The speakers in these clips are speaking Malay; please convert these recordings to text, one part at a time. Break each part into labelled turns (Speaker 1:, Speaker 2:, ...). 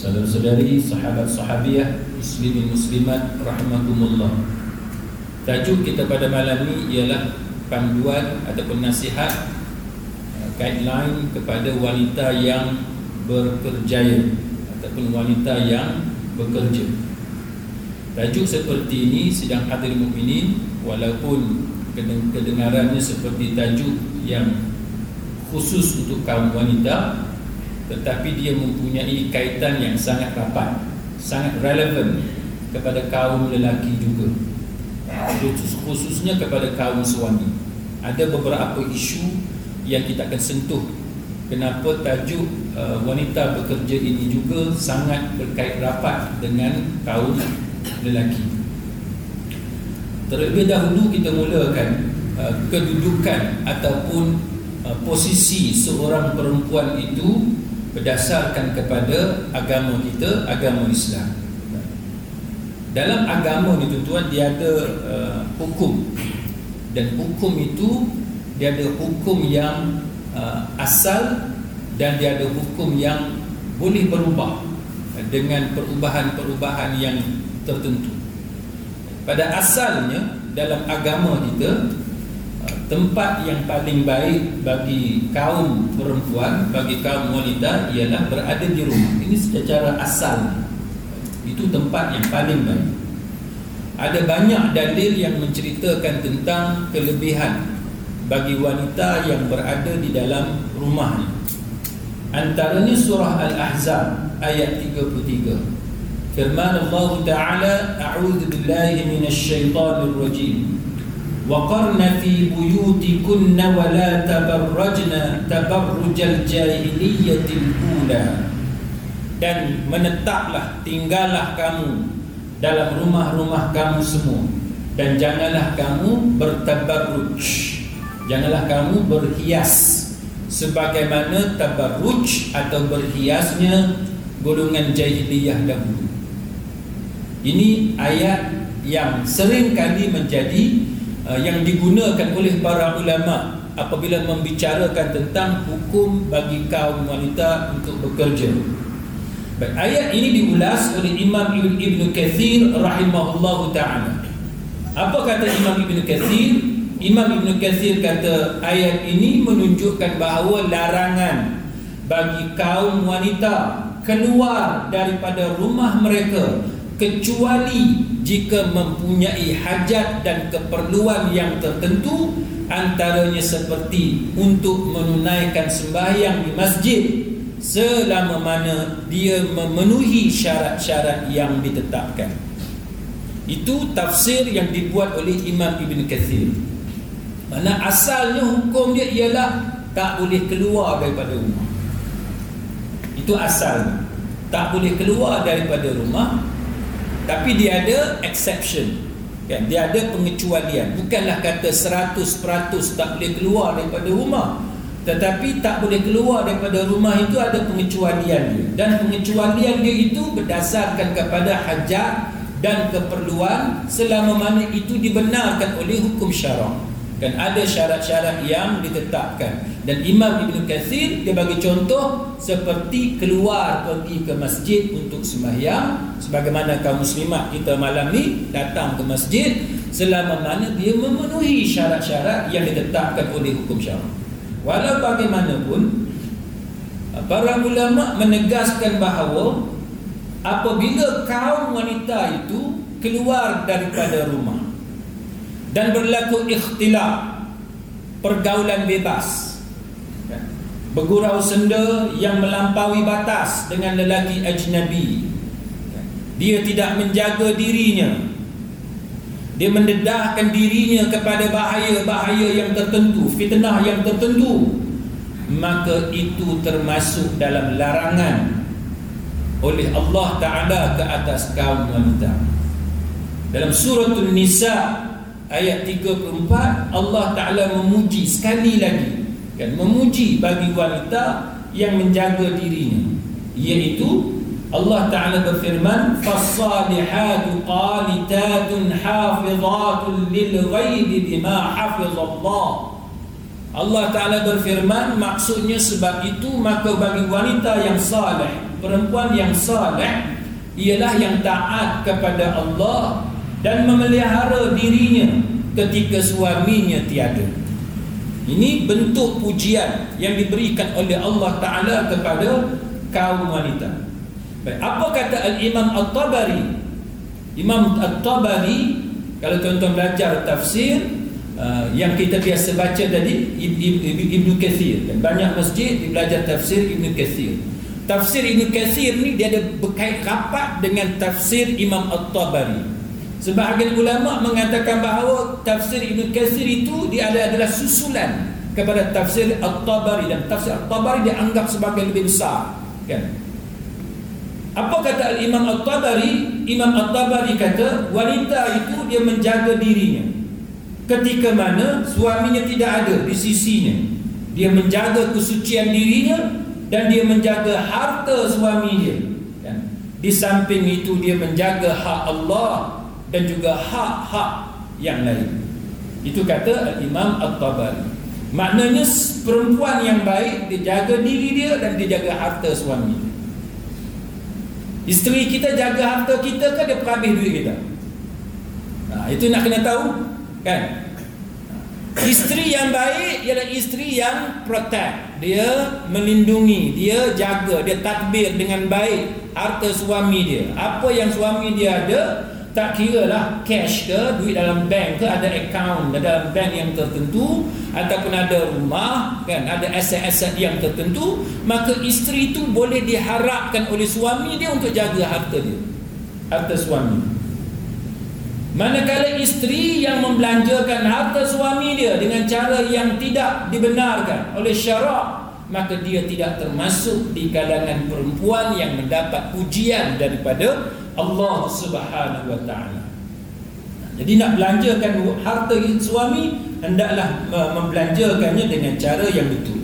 Speaker 1: Saudara-saudari, sahabat-sahabiah, muslimin muslimat rahimakumullah. Tajuk kita pada malam ini ialah panduan ataupun nasihat uh, guideline kepada wanita yang berkerjaya ataupun wanita yang bekerja. Tajuk seperti ini sedang hadir mukminin walaupun kedengarannya seperti tajuk yang khusus untuk kaum wanita tetapi dia mempunyai kaitan yang sangat rapat sangat relevan kepada kaum lelaki juga. Khususnya kepada kaum suami. Ada beberapa isu yang kita akan sentuh kenapa tajuk uh, wanita bekerja ini juga sangat berkait rapat dengan kaum lelaki. Terlebih dahulu kita mulakan uh, kedudukan ataupun uh, posisi seorang perempuan itu berdasarkan kepada agama kita, agama Islam. Dalam agama ni tuan-tuan dia ada uh, hukum dan hukum itu dia ada hukum yang uh, asal dan dia ada hukum yang boleh berubah dengan perubahan-perubahan yang tertentu. Pada asalnya dalam agama kita tempat yang paling baik bagi kaum perempuan, bagi kaum wanita ialah berada di rumah. Ini secara asal. Itu tempat yang paling baik. Ada banyak dalil yang menceritakan tentang kelebihan bagi wanita yang berada di dalam rumahnya. Antaranya surah Al-Ahzab ayat 33. Firman Allah Ta'ala, A'udhu billahi minasyaitanir rajim. وقرن في بيوتكن ولا تبرجن تبرج الجاهلية الأولى dan menetaplah tinggallah kamu dalam rumah-rumah kamu semua dan janganlah kamu bertabarruj janganlah kamu berhias sebagaimana tabarruj atau berhiasnya golongan jahiliyah dahulu ini ayat yang sering kali menjadi Uh, yang digunakan oleh para ulama apabila membicarakan tentang hukum bagi kaum wanita untuk bekerja. Baik, ayat ini diulas oleh Imam Ibn, Ibn Kathir rahimahullahu ta'ala. Apa kata Imam Ibn Kathir? Imam Ibn Kathir kata ayat ini menunjukkan bahawa larangan bagi kaum wanita keluar daripada rumah mereka kecuali jika mempunyai hajat dan keperluan yang tertentu antaranya seperti untuk menunaikan sembahyang di masjid selama mana dia memenuhi syarat-syarat yang ditetapkan. Itu tafsir yang dibuat oleh Imam Ibn Kathir. Mana asalnya hukum dia ialah tak boleh keluar daripada rumah. Itu asal tak boleh keluar daripada rumah tapi dia ada exception. Kan? Dia ada pengecualian. Bukanlah kata 100% tak boleh keluar daripada rumah. Tetapi tak boleh keluar daripada rumah itu ada pengecualian dia. Dan pengecualian dia itu berdasarkan kepada hajat dan keperluan Selama mana itu dibenarkan oleh hukum syarak dan ada syarat-syarat yang ditetapkan. Dan Imam Ibn Kathir dia bagi contoh seperti keluar pergi ke masjid untuk sembahyang. Sebagaimana kaum muslimat kita malam ni datang ke masjid selama mana dia memenuhi syarat-syarat yang ditetapkan oleh hukum syarak walau bagaimanapun para ulama menegaskan bahawa apabila kaum wanita itu keluar daripada rumah dan berlaku ikhtilaf pergaulan bebas. Bergurau senda yang melampaui batas dengan lelaki ajnabi. Dia tidak menjaga dirinya. Dia mendedahkan dirinya kepada bahaya-bahaya yang tertentu fitnah yang tertentu. Maka itu termasuk dalam larangan oleh Allah Ta'ala ke atas kaum wanita. Dalam suratul nisa ayat 34 Allah Taala memuji sekali lagi. Kan memuji bagi wanita yang menjaga dirinya. Iaitu Allah Taala berfirman fasalihatu qanitatun hafizatun lilghaibi bima hafizallah. Allah Taala berfirman maksudnya sebab itu maka bagi wanita yang saleh perempuan yang saleh ialah yang taat kepada Allah dan memelihara dirinya ketika suaminya tiada. Ini bentuk pujian yang diberikan oleh Allah Taala kepada kaum wanita. Baik, apa kata Al-Imam At-Tabari? Imam At-Tabari kalau tuan-tuan belajar tafsir uh, yang kita biasa baca tadi Ibnu Kathir dan banyak masjid belajar tafsir Ibnu Kathir. Tafsir Ibnu Kathir ni dia ada berkait rapat dengan tafsir Imam At-Tabari. Sebahagian ulama mengatakan bahawa tafsir Ibnu Kathir itu dia adalah susulan kepada tafsir At-Tabari dan tafsir At-Tabari dianggap sebagai lebih besar kan apa kata Imam At-Tabari? Imam At-Tabari kata wanita itu dia menjaga dirinya ketika mana suaminya tidak ada di sisinya. Dia menjaga kesucian dirinya dan dia menjaga harta suami dia. Dan di samping itu dia menjaga hak Allah dan juga hak-hak yang lain. Itu kata Imam At-Tabari. Maknanya perempuan yang baik dia jaga diri dia dan dia jaga harta suami. Isteri kita jaga harta kita kan dia perhabis duit kita. Nah, itu nak kena tahu kan? Isteri yang baik ialah isteri yang protect. Dia melindungi, dia jaga, dia tadbir dengan baik harta suami dia. Apa yang suami dia ada, tak kira lah cash ke duit dalam bank ke ada account dalam bank yang tertentu ataupun ada rumah kan ada aset-aset yang tertentu maka isteri itu boleh diharapkan oleh suami dia untuk jaga harta dia. Harta suami. Manakala isteri yang membelanjakan harta suami dia dengan cara yang tidak dibenarkan oleh syarak maka dia tidak termasuk di kalangan perempuan yang mendapat pujian daripada Allah Subhanahu wa taala. Jadi nak belanjakan harta suami hendaklah membelanjakannya dengan cara yang betul.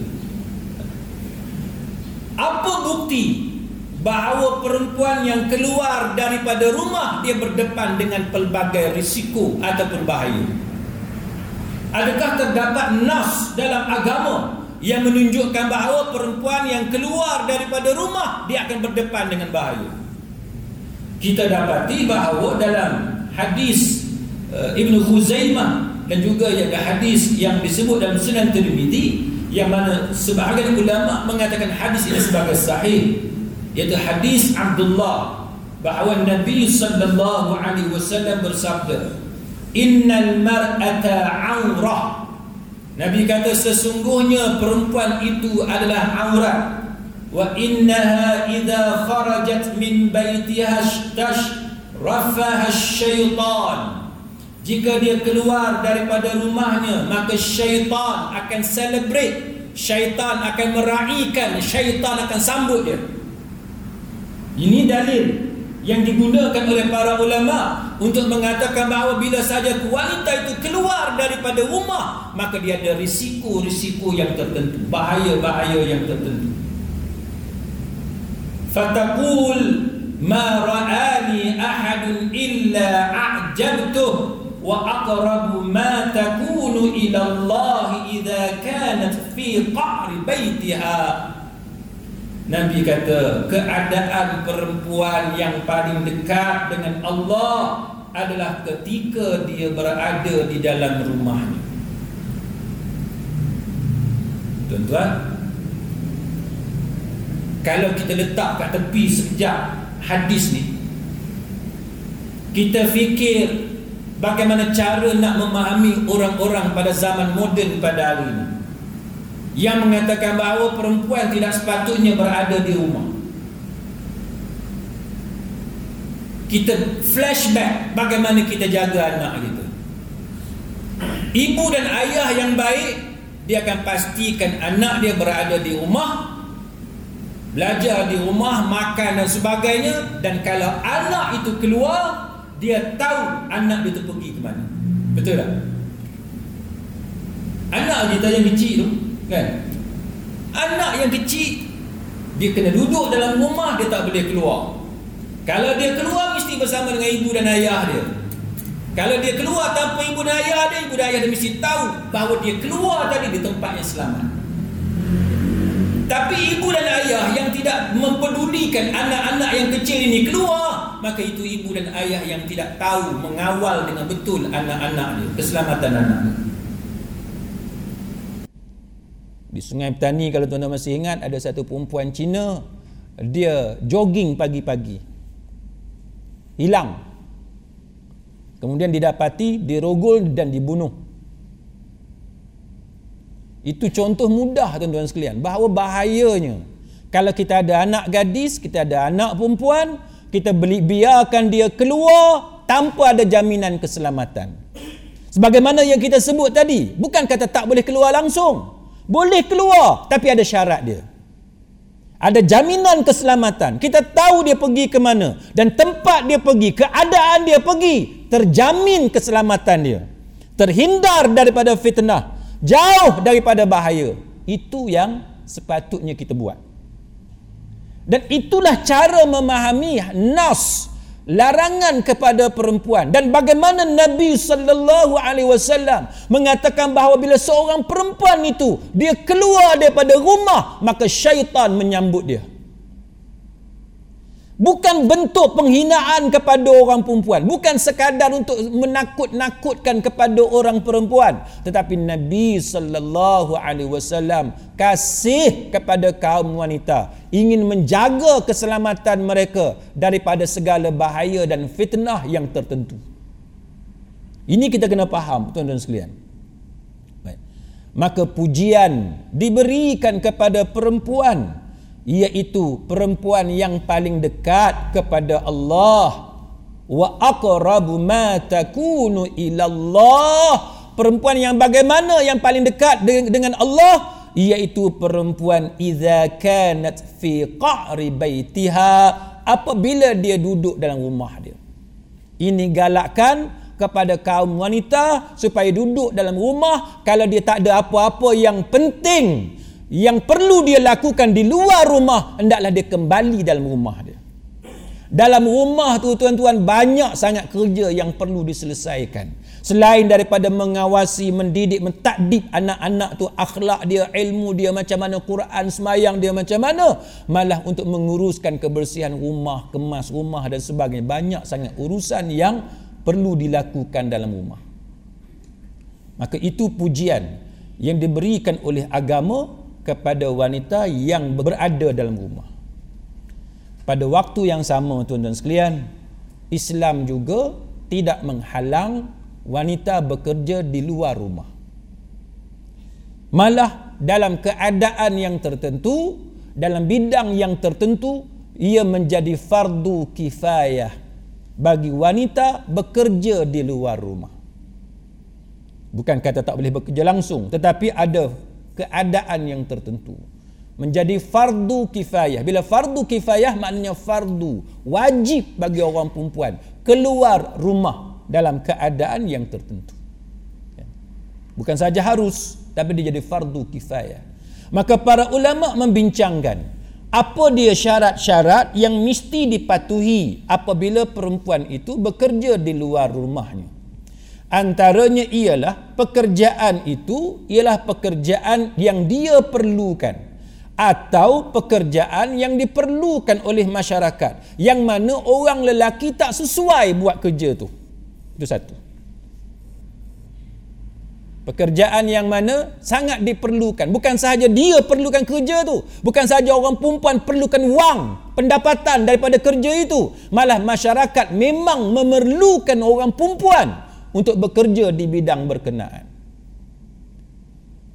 Speaker 1: Apa bukti bahawa perempuan yang keluar daripada rumah dia berdepan dengan pelbagai risiko ataupun bahaya? Adakah terdapat nas dalam agama yang menunjukkan bahawa perempuan yang keluar daripada rumah dia akan berdepan dengan bahaya? kita dapati bahawa dalam hadis uh, Ibn Khuzaimah dan juga ada hadis yang disebut dalam Sunan Tirmizi yang mana sebahagian ulama mengatakan hadis ini sebagai sahih iaitu hadis Abdullah bahawa Nabi sallallahu alaihi wasallam bersabda innal mar'ata 'aurah Nabi kata sesungguhnya perempuan itu adalah aurat. Wa innaha idza kharajat min baitiha tashraffaha syaitan. Jika dia keluar daripada rumahnya maka syaitan akan celebrate. Syaitan akan meraikan syaitan akan sambut dia. Ini dalil yang digunakan oleh para ulama untuk mengatakan bahawa bila saja wanita itu keluar daripada rumah maka dia ada risiko-risiko yang tertentu bahaya-bahaya yang tertentu. Fatakul ma ra'ani ahadun illa a'jabtu wa aqrabu ma takunu ila Allah idza kanat fi qa'ri baitiha Nabi kata keadaan perempuan yang paling dekat dengan Allah adalah ketika dia berada di dalam rumahnya. Tuan-tuan, kalau kita letak kat tepi sekejap hadis ni kita fikir bagaimana cara nak memahami orang-orang pada zaman moden pada hari ini yang mengatakan bahawa perempuan tidak sepatutnya berada di rumah kita flashback bagaimana kita jaga anak kita ibu dan ayah yang baik dia akan pastikan anak dia berada di rumah belajar di rumah, makan dan sebagainya dan kalau anak itu keluar dia tahu anak dia pergi ke mana. Betul tak? Anak kita yang kecil tu, kan? Anak yang kecil dia kena duduk dalam rumah dia tak boleh keluar. Kalau dia keluar mesti bersama dengan ibu dan ayah dia. Kalau dia keluar tanpa ibu dan ayah dia, ibu dan ayah dia mesti tahu bahawa dia keluar tadi di tempat yang selamat. Tapi ibu dan ayah yang tidak mempedulikan anak-anak yang kecil ini keluar, maka itu ibu dan ayah yang tidak tahu mengawal dengan betul anak-anak dia, keselamatan anak dia. Di Sungai Petani kalau tuan-tuan masih ingat ada satu perempuan Cina dia jogging pagi-pagi. Hilang. Kemudian didapati dirogol dan dibunuh. Itu contoh mudah tuan-tuan sekalian bahawa bahayanya kalau kita ada anak gadis, kita ada anak perempuan, kita beli biarkan dia keluar tanpa ada jaminan keselamatan. Sebagaimana yang kita sebut tadi, bukan kata tak boleh keluar langsung. Boleh keluar, tapi ada syarat dia. Ada jaminan keselamatan. Kita tahu dia pergi ke mana dan tempat dia pergi, keadaan dia pergi, terjamin keselamatan dia. Terhindar daripada fitnah, jauh daripada bahaya itu yang sepatutnya kita buat dan itulah cara memahami nas larangan kepada perempuan. Dan bagaimana Nabi sallallahu alaihi wasallam mengatakan bahawa bila seorang perempuan itu dia keluar daripada rumah maka syaitan menyambut dia Bukan bentuk penghinaan kepada orang perempuan. Bukan sekadar untuk menakut-nakutkan kepada orang perempuan. Tetapi Nabi sallallahu alaihi wasallam kasih kepada kaum wanita. Ingin menjaga keselamatan mereka daripada segala bahaya dan fitnah yang tertentu. Ini kita kena faham tuan-tuan sekalian. Maka pujian diberikan kepada perempuan iaitu perempuan yang paling dekat kepada Allah. Wa aqrabu ma takunu ila Allah perempuan yang bagaimana yang paling dekat dengan Allah? Iaitu perempuan idza kanat fi qa'ri baitiha. Apabila dia duduk dalam rumah dia. Ini galakkan kepada kaum wanita supaya duduk dalam rumah kalau dia tak ada apa-apa yang penting yang perlu dia lakukan di luar rumah hendaklah dia kembali dalam rumah dia. Dalam rumah tu tuan-tuan banyak sangat kerja yang perlu diselesaikan. Selain daripada mengawasi mendidik mentakdib anak-anak tu akhlak dia ilmu dia macam mana Quran semayang dia macam mana malah untuk menguruskan kebersihan rumah kemas rumah dan sebagainya. Banyak sangat urusan yang perlu dilakukan dalam rumah. Maka itu pujian yang diberikan oleh agama kepada wanita yang berada dalam rumah. Pada waktu yang sama tuan-tuan sekalian, Islam juga tidak menghalang wanita bekerja di luar rumah. Malah dalam keadaan yang tertentu, dalam bidang yang tertentu, ia menjadi fardu kifayah bagi wanita bekerja di luar rumah. Bukan kata tak boleh bekerja langsung, tetapi ada keadaan yang tertentu. Menjadi fardu kifayah. Bila fardu kifayah maknanya fardu wajib bagi orang perempuan keluar rumah dalam keadaan yang tertentu. Ya. bukan saja harus tapi dia jadi fardu kifayah. Maka para ulama membincangkan apa dia syarat-syarat yang mesti dipatuhi apabila perempuan itu bekerja di luar rumahnya Antaranya ialah pekerjaan itu ialah pekerjaan yang dia perlukan atau pekerjaan yang diperlukan oleh masyarakat yang mana orang lelaki tak sesuai buat kerja tu. Itu satu. Pekerjaan yang mana sangat diperlukan. Bukan sahaja dia perlukan kerja tu. Bukan sahaja orang perempuan perlukan wang, pendapatan daripada kerja itu. Malah masyarakat memang memerlukan orang perempuan untuk bekerja di bidang berkenaan.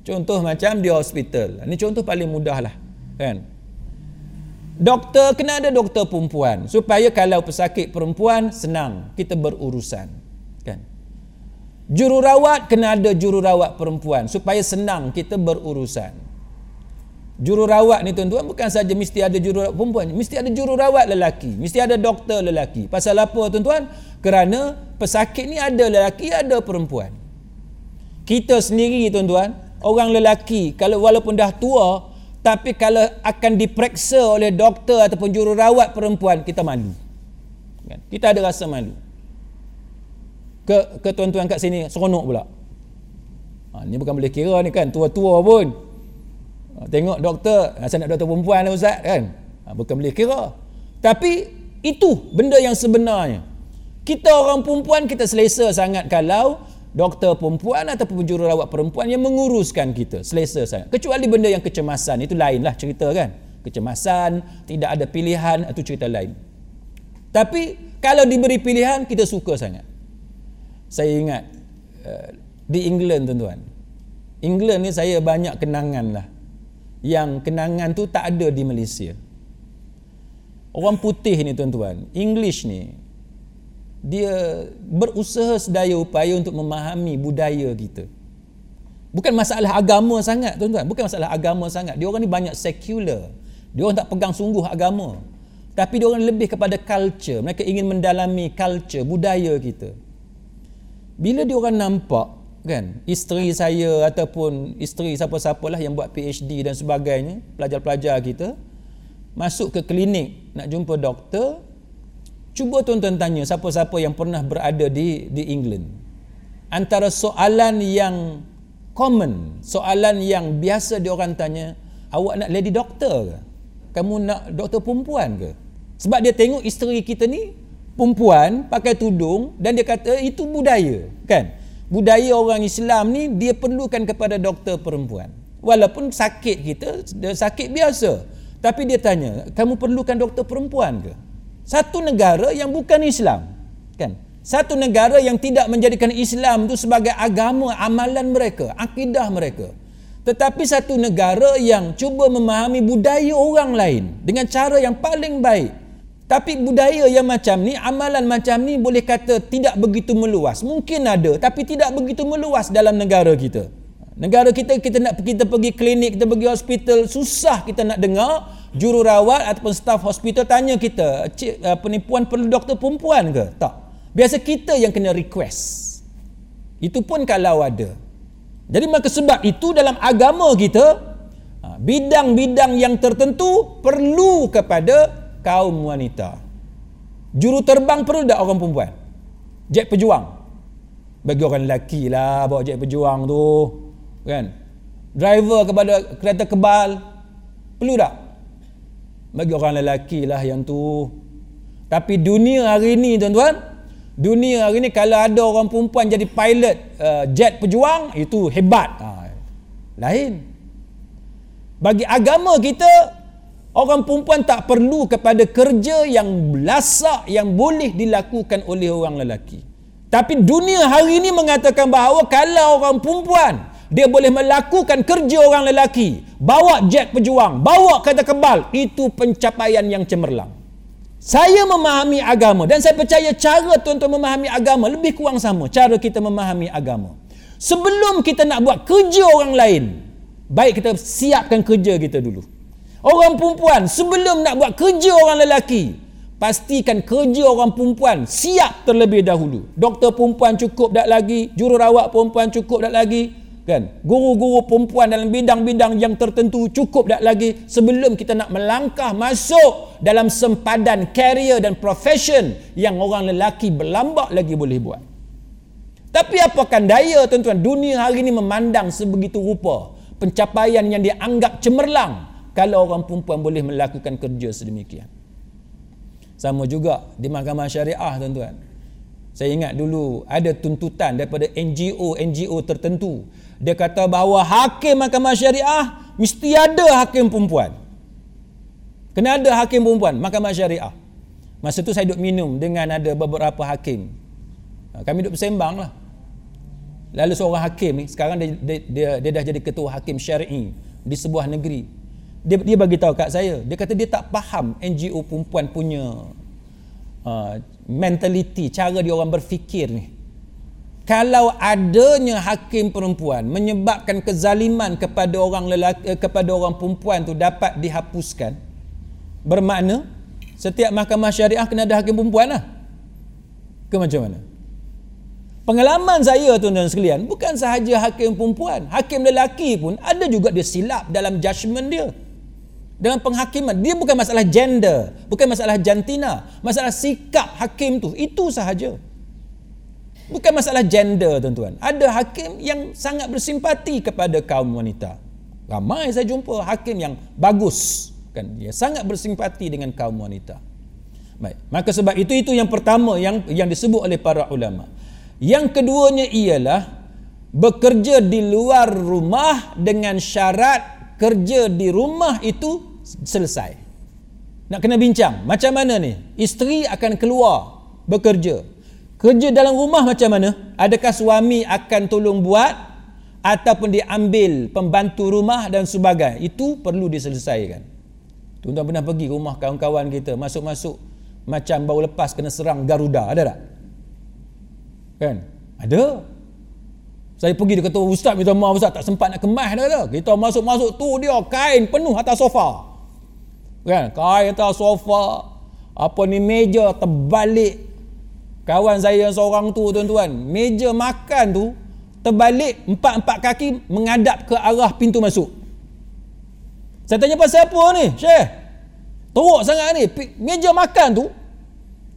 Speaker 1: Contoh macam di hospital. Ini contoh paling mudah lah. Kan? Doktor, kena ada doktor perempuan. Supaya kalau pesakit perempuan, senang. Kita berurusan. Kan? Jururawat, kena ada jururawat perempuan. Supaya senang kita berurusan. Jururawat ni tuan-tuan bukan saja mesti ada jururawat perempuan, mesti ada jururawat lelaki, mesti ada doktor lelaki. Pasal apa tuan-tuan? Kerana pesakit ni ada lelaki, ada perempuan. Kita sendiri tuan-tuan, orang lelaki kalau walaupun dah tua, tapi kalau akan diperiksa oleh doktor ataupun jururawat perempuan, kita malu. Kan? Kita ada rasa malu. Ke, ke tuan-tuan kat sini, seronok pula. Ha, ni bukan boleh kira ni kan, tua-tua pun tengok doktor saya nak doktor perempuan lah ustaz kan? Ha, bukan boleh kira. Tapi itu benda yang sebenarnya. Kita orang perempuan kita selesa sangat kalau doktor perempuan ataupun jururawat perempuan yang menguruskan kita. Selesa sangat. Kecuali benda yang kecemasan itu lainlah cerita kan? Kecemasan tidak ada pilihan itu cerita lain. Tapi kalau diberi pilihan kita suka sangat. Saya ingat uh, di England tuan-tuan. England ni saya banyak kenangan lah yang kenangan tu tak ada di Malaysia. Orang putih ni tuan-tuan English ni dia berusaha sedaya upaya untuk memahami budaya kita. Bukan masalah agama sangat tuan-tuan. Bukan masalah agama sangat. Dia orang ni banyak sekular dia orang tak pegang sungguh agama. Tapi dia orang lebih kepada culture. Mereka ingin mendalami culture budaya kita. Bila dia orang nampak kan? Isteri saya ataupun isteri siapa-siapa lah yang buat PhD dan sebagainya pelajar-pelajar kita masuk ke klinik nak jumpa doktor cuba tuan-tuan tanya siapa-siapa yang pernah berada di di England. Antara soalan yang common soalan yang biasa dia orang tanya awak nak lady doctor ke? Kamu nak doktor perempuan ke? Sebab dia tengok isteri kita ni perempuan pakai tudung dan dia kata itu budaya kan budaya orang Islam ni dia perlukan kepada doktor perempuan walaupun sakit kita sakit biasa tapi dia tanya, kamu perlukan doktor perempuan ke? Satu negara yang bukan Islam, kan? Satu negara yang tidak menjadikan Islam itu sebagai agama amalan mereka, akidah mereka. Tetapi satu negara yang cuba memahami budaya orang lain dengan cara yang paling baik. Tapi budaya yang macam ni, amalan macam ni boleh kata tidak begitu meluas. Mungkin ada, tapi tidak begitu meluas dalam negara kita. Negara kita kita nak kita pergi klinik, kita pergi hospital, susah kita nak dengar jururawat ataupun staf hospital tanya kita, "Cik, penipuan perlu doktor perempuan ke?" Tak. Biasa kita yang kena request. Itu pun kalau ada. Jadi maka sebab itu dalam agama kita ha, bidang-bidang yang tertentu perlu kepada kaum wanita. Juru terbang perlu tak orang perempuan? Jet pejuang. Bagi orang lelaki lah bawa jet pejuang tu kan driver kepada kereta kebal perlu tak bagi orang lelaki lah yang tu tapi dunia hari ni tuan-tuan dunia hari ni kalau ada orang perempuan jadi pilot uh, jet pejuang itu hebat ha. lain bagi agama kita orang perempuan tak perlu kepada kerja yang lasak yang boleh dilakukan oleh orang lelaki. Tapi dunia hari ini mengatakan bahawa kalau orang perempuan dia boleh melakukan kerja orang lelaki bawa jet pejuang bawa kereta kebal itu pencapaian yang cemerlang. Saya memahami agama dan saya percaya cara tuan-tuan memahami agama lebih kurang sama cara kita memahami agama. Sebelum kita nak buat kerja orang lain baik kita siapkan kerja kita dulu orang perempuan sebelum nak buat kerja orang lelaki pastikan kerja orang perempuan siap terlebih dahulu. Doktor perempuan cukup tak lagi jururawat perempuan cukup tak lagi kan? Guru-guru perempuan dalam bidang-bidang yang tertentu cukup tak lagi sebelum kita nak melangkah masuk dalam sempadan career dan profession yang orang lelaki berlambak lagi boleh buat. Tapi apakah daya tuan-tuan? Dunia hari ini memandang sebegitu rupa. Pencapaian yang dianggap cemerlang kalau orang perempuan boleh melakukan kerja sedemikian. Sama juga di mahkamah syariah tuan-tuan. Saya ingat dulu ada tuntutan daripada NGO NGO tertentu. Dia kata bahawa hakim mahkamah syariah mesti ada hakim perempuan. Kena ada hakim perempuan mahkamah syariah. Masa tu saya duduk minum dengan ada beberapa hakim. Ha, kami duduk bersembang lah. Lalu seorang hakim ni sekarang dia, dia, dia, dia dah jadi ketua hakim syari'i di sebuah negeri dia, dia bagi tahu kat saya. Dia kata dia tak faham NGO perempuan punya uh, mentality cara dia orang berfikir ni. Kalau adanya hakim perempuan menyebabkan kezaliman kepada orang lelaki eh, kepada orang perempuan tu dapat dihapuskan bermakna setiap mahkamah syariah kena ada hakim perempuan lah. Ke macam mana? Pengalaman saya tuan-tuan sekalian bukan sahaja hakim perempuan. Hakim lelaki pun ada juga dia silap dalam judgement dia dengan penghakiman. Dia bukan masalah gender bukan masalah jantina masalah sikap hakim tu. Itu sahaja. Bukan masalah gender tuan-tuan. Ada hakim yang sangat bersimpati kepada kaum wanita. ramai saya jumpa hakim yang bagus. Kan? Dia sangat bersimpati dengan kaum wanita. Baik. Maka sebab itu itu yang pertama yang yang disebut oleh para ulama. Yang keduanya ialah bekerja di luar rumah dengan syarat kerja di rumah itu selesai. Nak kena bincang macam mana ni? Isteri akan keluar bekerja. Kerja dalam rumah macam mana? Adakah suami akan tolong buat ataupun diambil pembantu rumah dan sebagainya itu perlu diselesaikan. Tuan-tuan pernah pergi rumah kawan-kawan kita masuk-masuk macam baru lepas kena serang Garuda ada tak? kan? ada. Saya pergi dia kata ustaz minta maaf ustaz tak sempat nak kemas dia kata kita masuk-masuk tu dia kain penuh atas sofa kan? Kain atas sofa. Apa ni meja terbalik. Kawan saya yang seorang tu tuan-tuan. Meja makan tu terbalik empat-empat kaki menghadap ke arah pintu masuk. Saya tanya pasal apa ni Syekh? Teruk sangat ni. Meja makan tu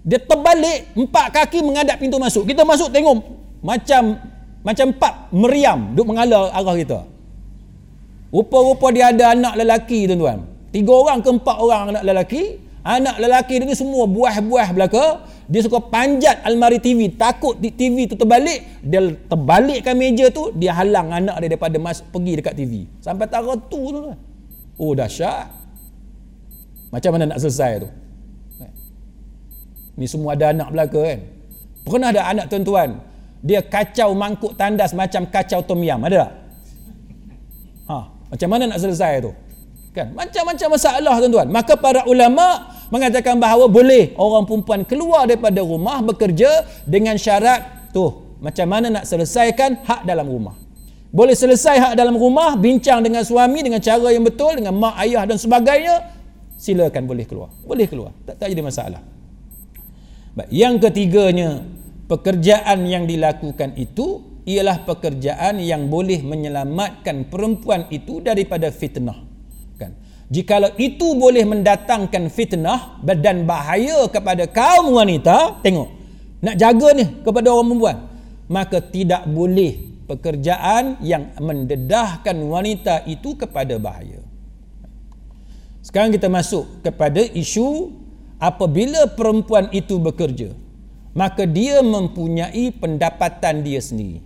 Speaker 1: dia terbalik empat kaki menghadap pintu masuk. Kita masuk tengok macam macam empat meriam duk mengalah arah kita. Rupa-rupa dia ada anak lelaki tuan-tuan tiga orang ke empat orang anak lelaki anak lelaki dia ni semua buah-buah belaka. Dia suka panjat almari TV takut TV tu terbalik dia terbalikkan meja tu dia halang anak dia daripada masuk pergi dekat TV sampai tara tu tu oh dahsyat. Macam mana nak selesai tu? Ni semua ada anak belaka kan? Pernah ada anak tuan-tuan? Dia kacau mangkuk tandas macam kacau tom yam ada tak? Ha, macam mana nak selesai tu kan? Macam-macam masalah tuan-tuan. Maka para ulama mengatakan bahawa boleh orang perempuan keluar daripada rumah bekerja dengan syarat tu macam mana nak selesaikan hak dalam rumah? Boleh selesai hak dalam rumah bincang dengan suami dengan cara yang betul dengan mak ayah dan sebagainya silakan boleh keluar. Boleh keluar. Tak, tak jadi masalah. Yang ketiganya pekerjaan yang dilakukan itu ialah pekerjaan yang boleh menyelamatkan perempuan itu daripada fitnah Jikalau itu boleh mendatangkan fitnah dan bahaya kepada kaum wanita, tengok. Nak jaga ni kepada orang perempuan. Maka tidak boleh pekerjaan yang mendedahkan wanita itu kepada bahaya. Sekarang kita masuk kepada isu apabila perempuan itu bekerja. Maka dia mempunyai pendapatan dia sendiri.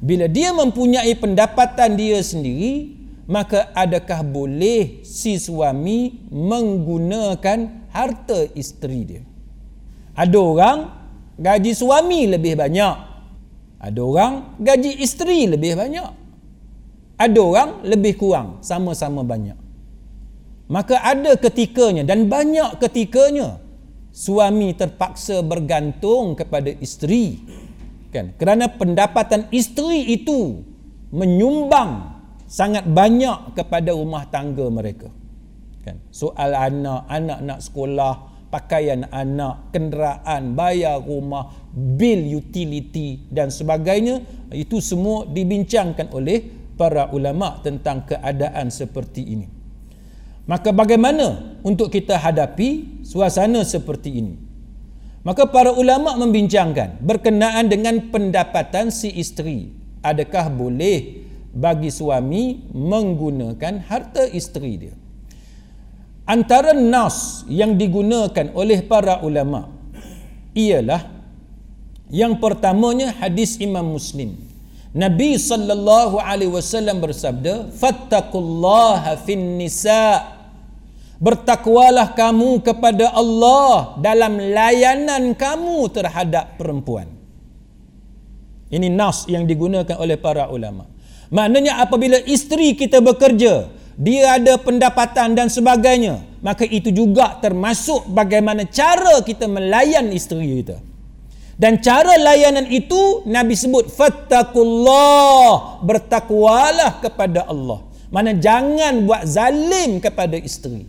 Speaker 1: Bila dia mempunyai pendapatan dia sendiri, maka adakah boleh si suami menggunakan harta isteri dia? Ada orang gaji suami lebih banyak. Ada orang gaji isteri lebih banyak. Ada orang lebih kurang sama-sama banyak. Maka ada ketikanya dan banyak ketikanya suami terpaksa bergantung kepada isteri. Kan? Kerana pendapatan isteri itu menyumbang sangat banyak kepada rumah tangga mereka. Kan? Soal anak anak nak sekolah pakaian anak kenderaan bayar rumah bil utility dan sebagainya itu semua dibincangkan oleh para ulama tentang keadaan seperti ini. Maka bagaimana untuk kita hadapi suasana seperti ini? Maka para ulama membincangkan berkenaan dengan pendapatan si isteri. Adakah boleh bagi suami menggunakan harta isteri dia. Antara nas yang digunakan oleh para ulama ialah yang pertamanya hadis Imam Muslim. Nabi sallallahu alaihi wasallam bersabda, "Fattaqullaha fin nisa." Bertakwalah kamu kepada Allah dalam layanan kamu terhadap perempuan. Ini nas yang digunakan oleh para ulama. Maknanya apabila isteri kita bekerja, dia ada pendapatan dan sebagainya, maka itu juga termasuk bagaimana cara kita melayan isteri kita. Dan cara layanan itu Nabi sebut fattakullah, bertakwalah kepada Allah. Mana jangan buat zalim kepada isteri.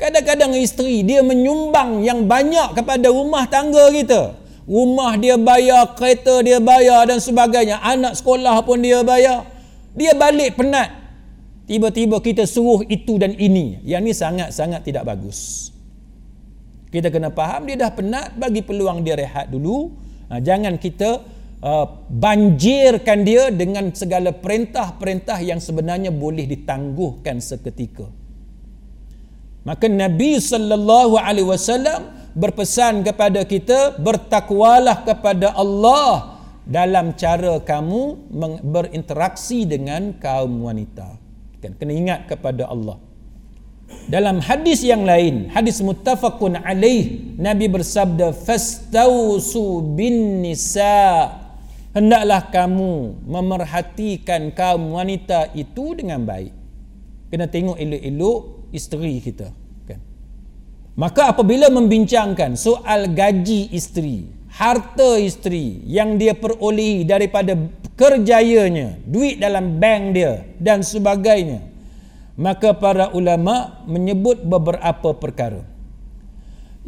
Speaker 1: Kadang-kadang isteri dia menyumbang yang banyak kepada rumah tangga kita rumah dia bayar, kereta dia bayar dan sebagainya, anak sekolah pun dia bayar. Dia balik penat. Tiba-tiba kita suruh itu dan ini. Yang ni sangat-sangat tidak bagus. Kita kena faham dia dah penat bagi peluang dia rehat dulu. Ha, jangan kita uh, banjirkan dia dengan segala perintah-perintah yang sebenarnya boleh ditangguhkan seketika. Maka Nabi sallallahu alaihi wasallam berpesan kepada kita bertakwalah kepada Allah dalam cara kamu berinteraksi dengan kaum wanita. Kan kena ingat kepada Allah. Dalam hadis yang lain, hadis muttafaqun alaih, Nabi bersabda fastausu bin nisa. Hendaklah kamu memerhatikan kaum wanita itu dengan baik. Kena tengok elok-elok isteri kita. Maka apabila membincangkan soal gaji isteri, harta isteri yang dia perolehi daripada kerjayanya, duit dalam bank dia dan sebagainya, maka para ulama menyebut beberapa perkara.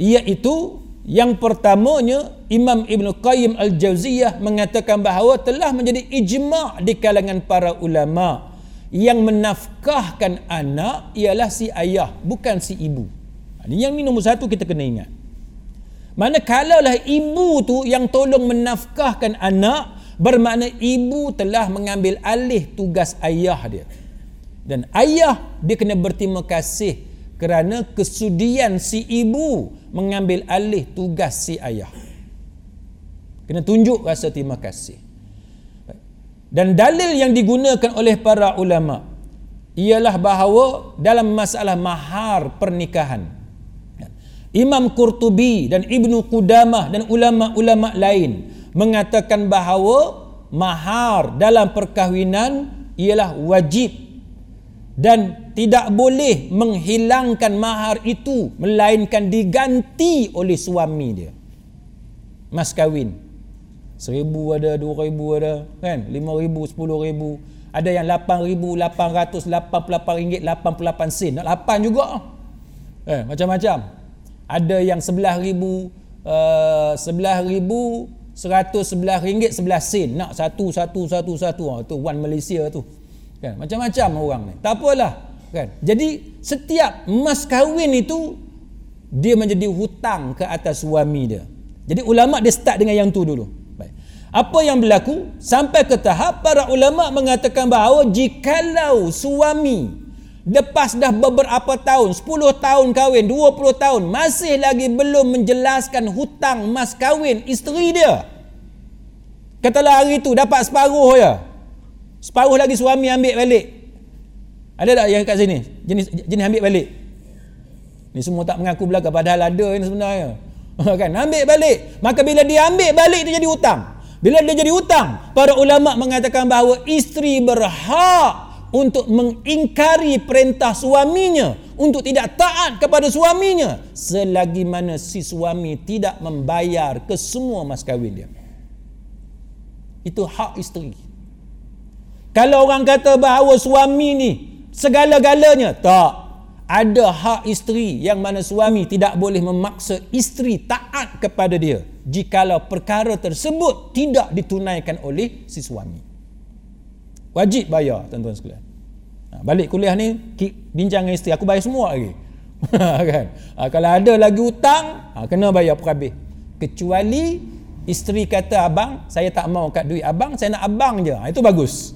Speaker 1: Iaitu yang pertamanya Imam Ibn Qayyim Al-Jauziyah mengatakan bahawa telah menjadi ijma' di kalangan para ulama yang menafkahkan anak ialah si ayah bukan si ibu ini yang ini nombor satu kita kena ingat mana kalaulah ibu tu yang tolong menafkahkan anak bermakna ibu telah mengambil alih tugas ayah dia dan ayah dia kena berterima kasih kerana kesudian si ibu mengambil alih tugas si ayah. Kena tunjuk rasa terima kasih. Dan dalil yang digunakan oleh para ulama ialah bahawa dalam masalah mahar pernikahan Imam Qurtubi dan Ibnu Qudamah dan ulama-ulama lain mengatakan bahawa mahar dalam perkahwinan ialah wajib dan tidak boleh menghilangkan mahar itu melainkan diganti oleh suami dia. Mas kahwin seribu ada dua ribu ada kan? lima ribu sepuluh ribu. Ada yang lapan ribu lapan ratus lapan puluh lapan ringgit lapan puluh lapan sen. Nak lapan juga. Eh, macam-macam ada yang sebelah ribu uh, ribu seratus sebelah ringgit sebelah sen. Nak satu satu satu satu. Oh, tu one Malaysia tu. Kan? Macam-macam orang ni. Tak apalah. Kan? Jadi setiap mas kahwin itu dia menjadi hutang ke atas suami dia. Jadi ulama dia start dengan yang tu dulu. Baik. Apa yang berlaku? Sampai ke tahap para ulama mengatakan bahawa jikalau suami lepas dah beberapa tahun 10 tahun kahwin 20 tahun masih lagi belum menjelaskan hutang mas kahwin isteri dia katalah hari tu dapat separuh ya Separuh lagi suami ambil balik. Ada tak yang kat sini? Jenis jenis ambil balik. Ni semua tak mengaku belaka padahal ada ini sebenarnya. kan? Ambil balik. Maka bila dia ambil balik dia jadi hutang. Bila dia jadi hutang, para ulama mengatakan bahawa isteri berhak untuk mengingkari perintah suaminya untuk tidak taat kepada suaminya selagi mana si suami tidak membayar ke semua mas kahwin dia. Itu hak isteri. Kalau orang kata bahawa suami ni segala-galanya, tak. Ada hak isteri yang mana suami tidak boleh memaksa isteri taat kepada dia jikalau perkara tersebut tidak ditunaikan oleh si suami. Wajib bayar tuan-tuan sekalian. Ha, balik kuliah ni bincang dengan isteri aku bayar semua lagi. kan? Ha, kalau ada lagi hutang, ha, kena bayar per habis. Kecuali isteri kata abang, saya tak mau kat duit abang, saya nak abang je. Itu bagus.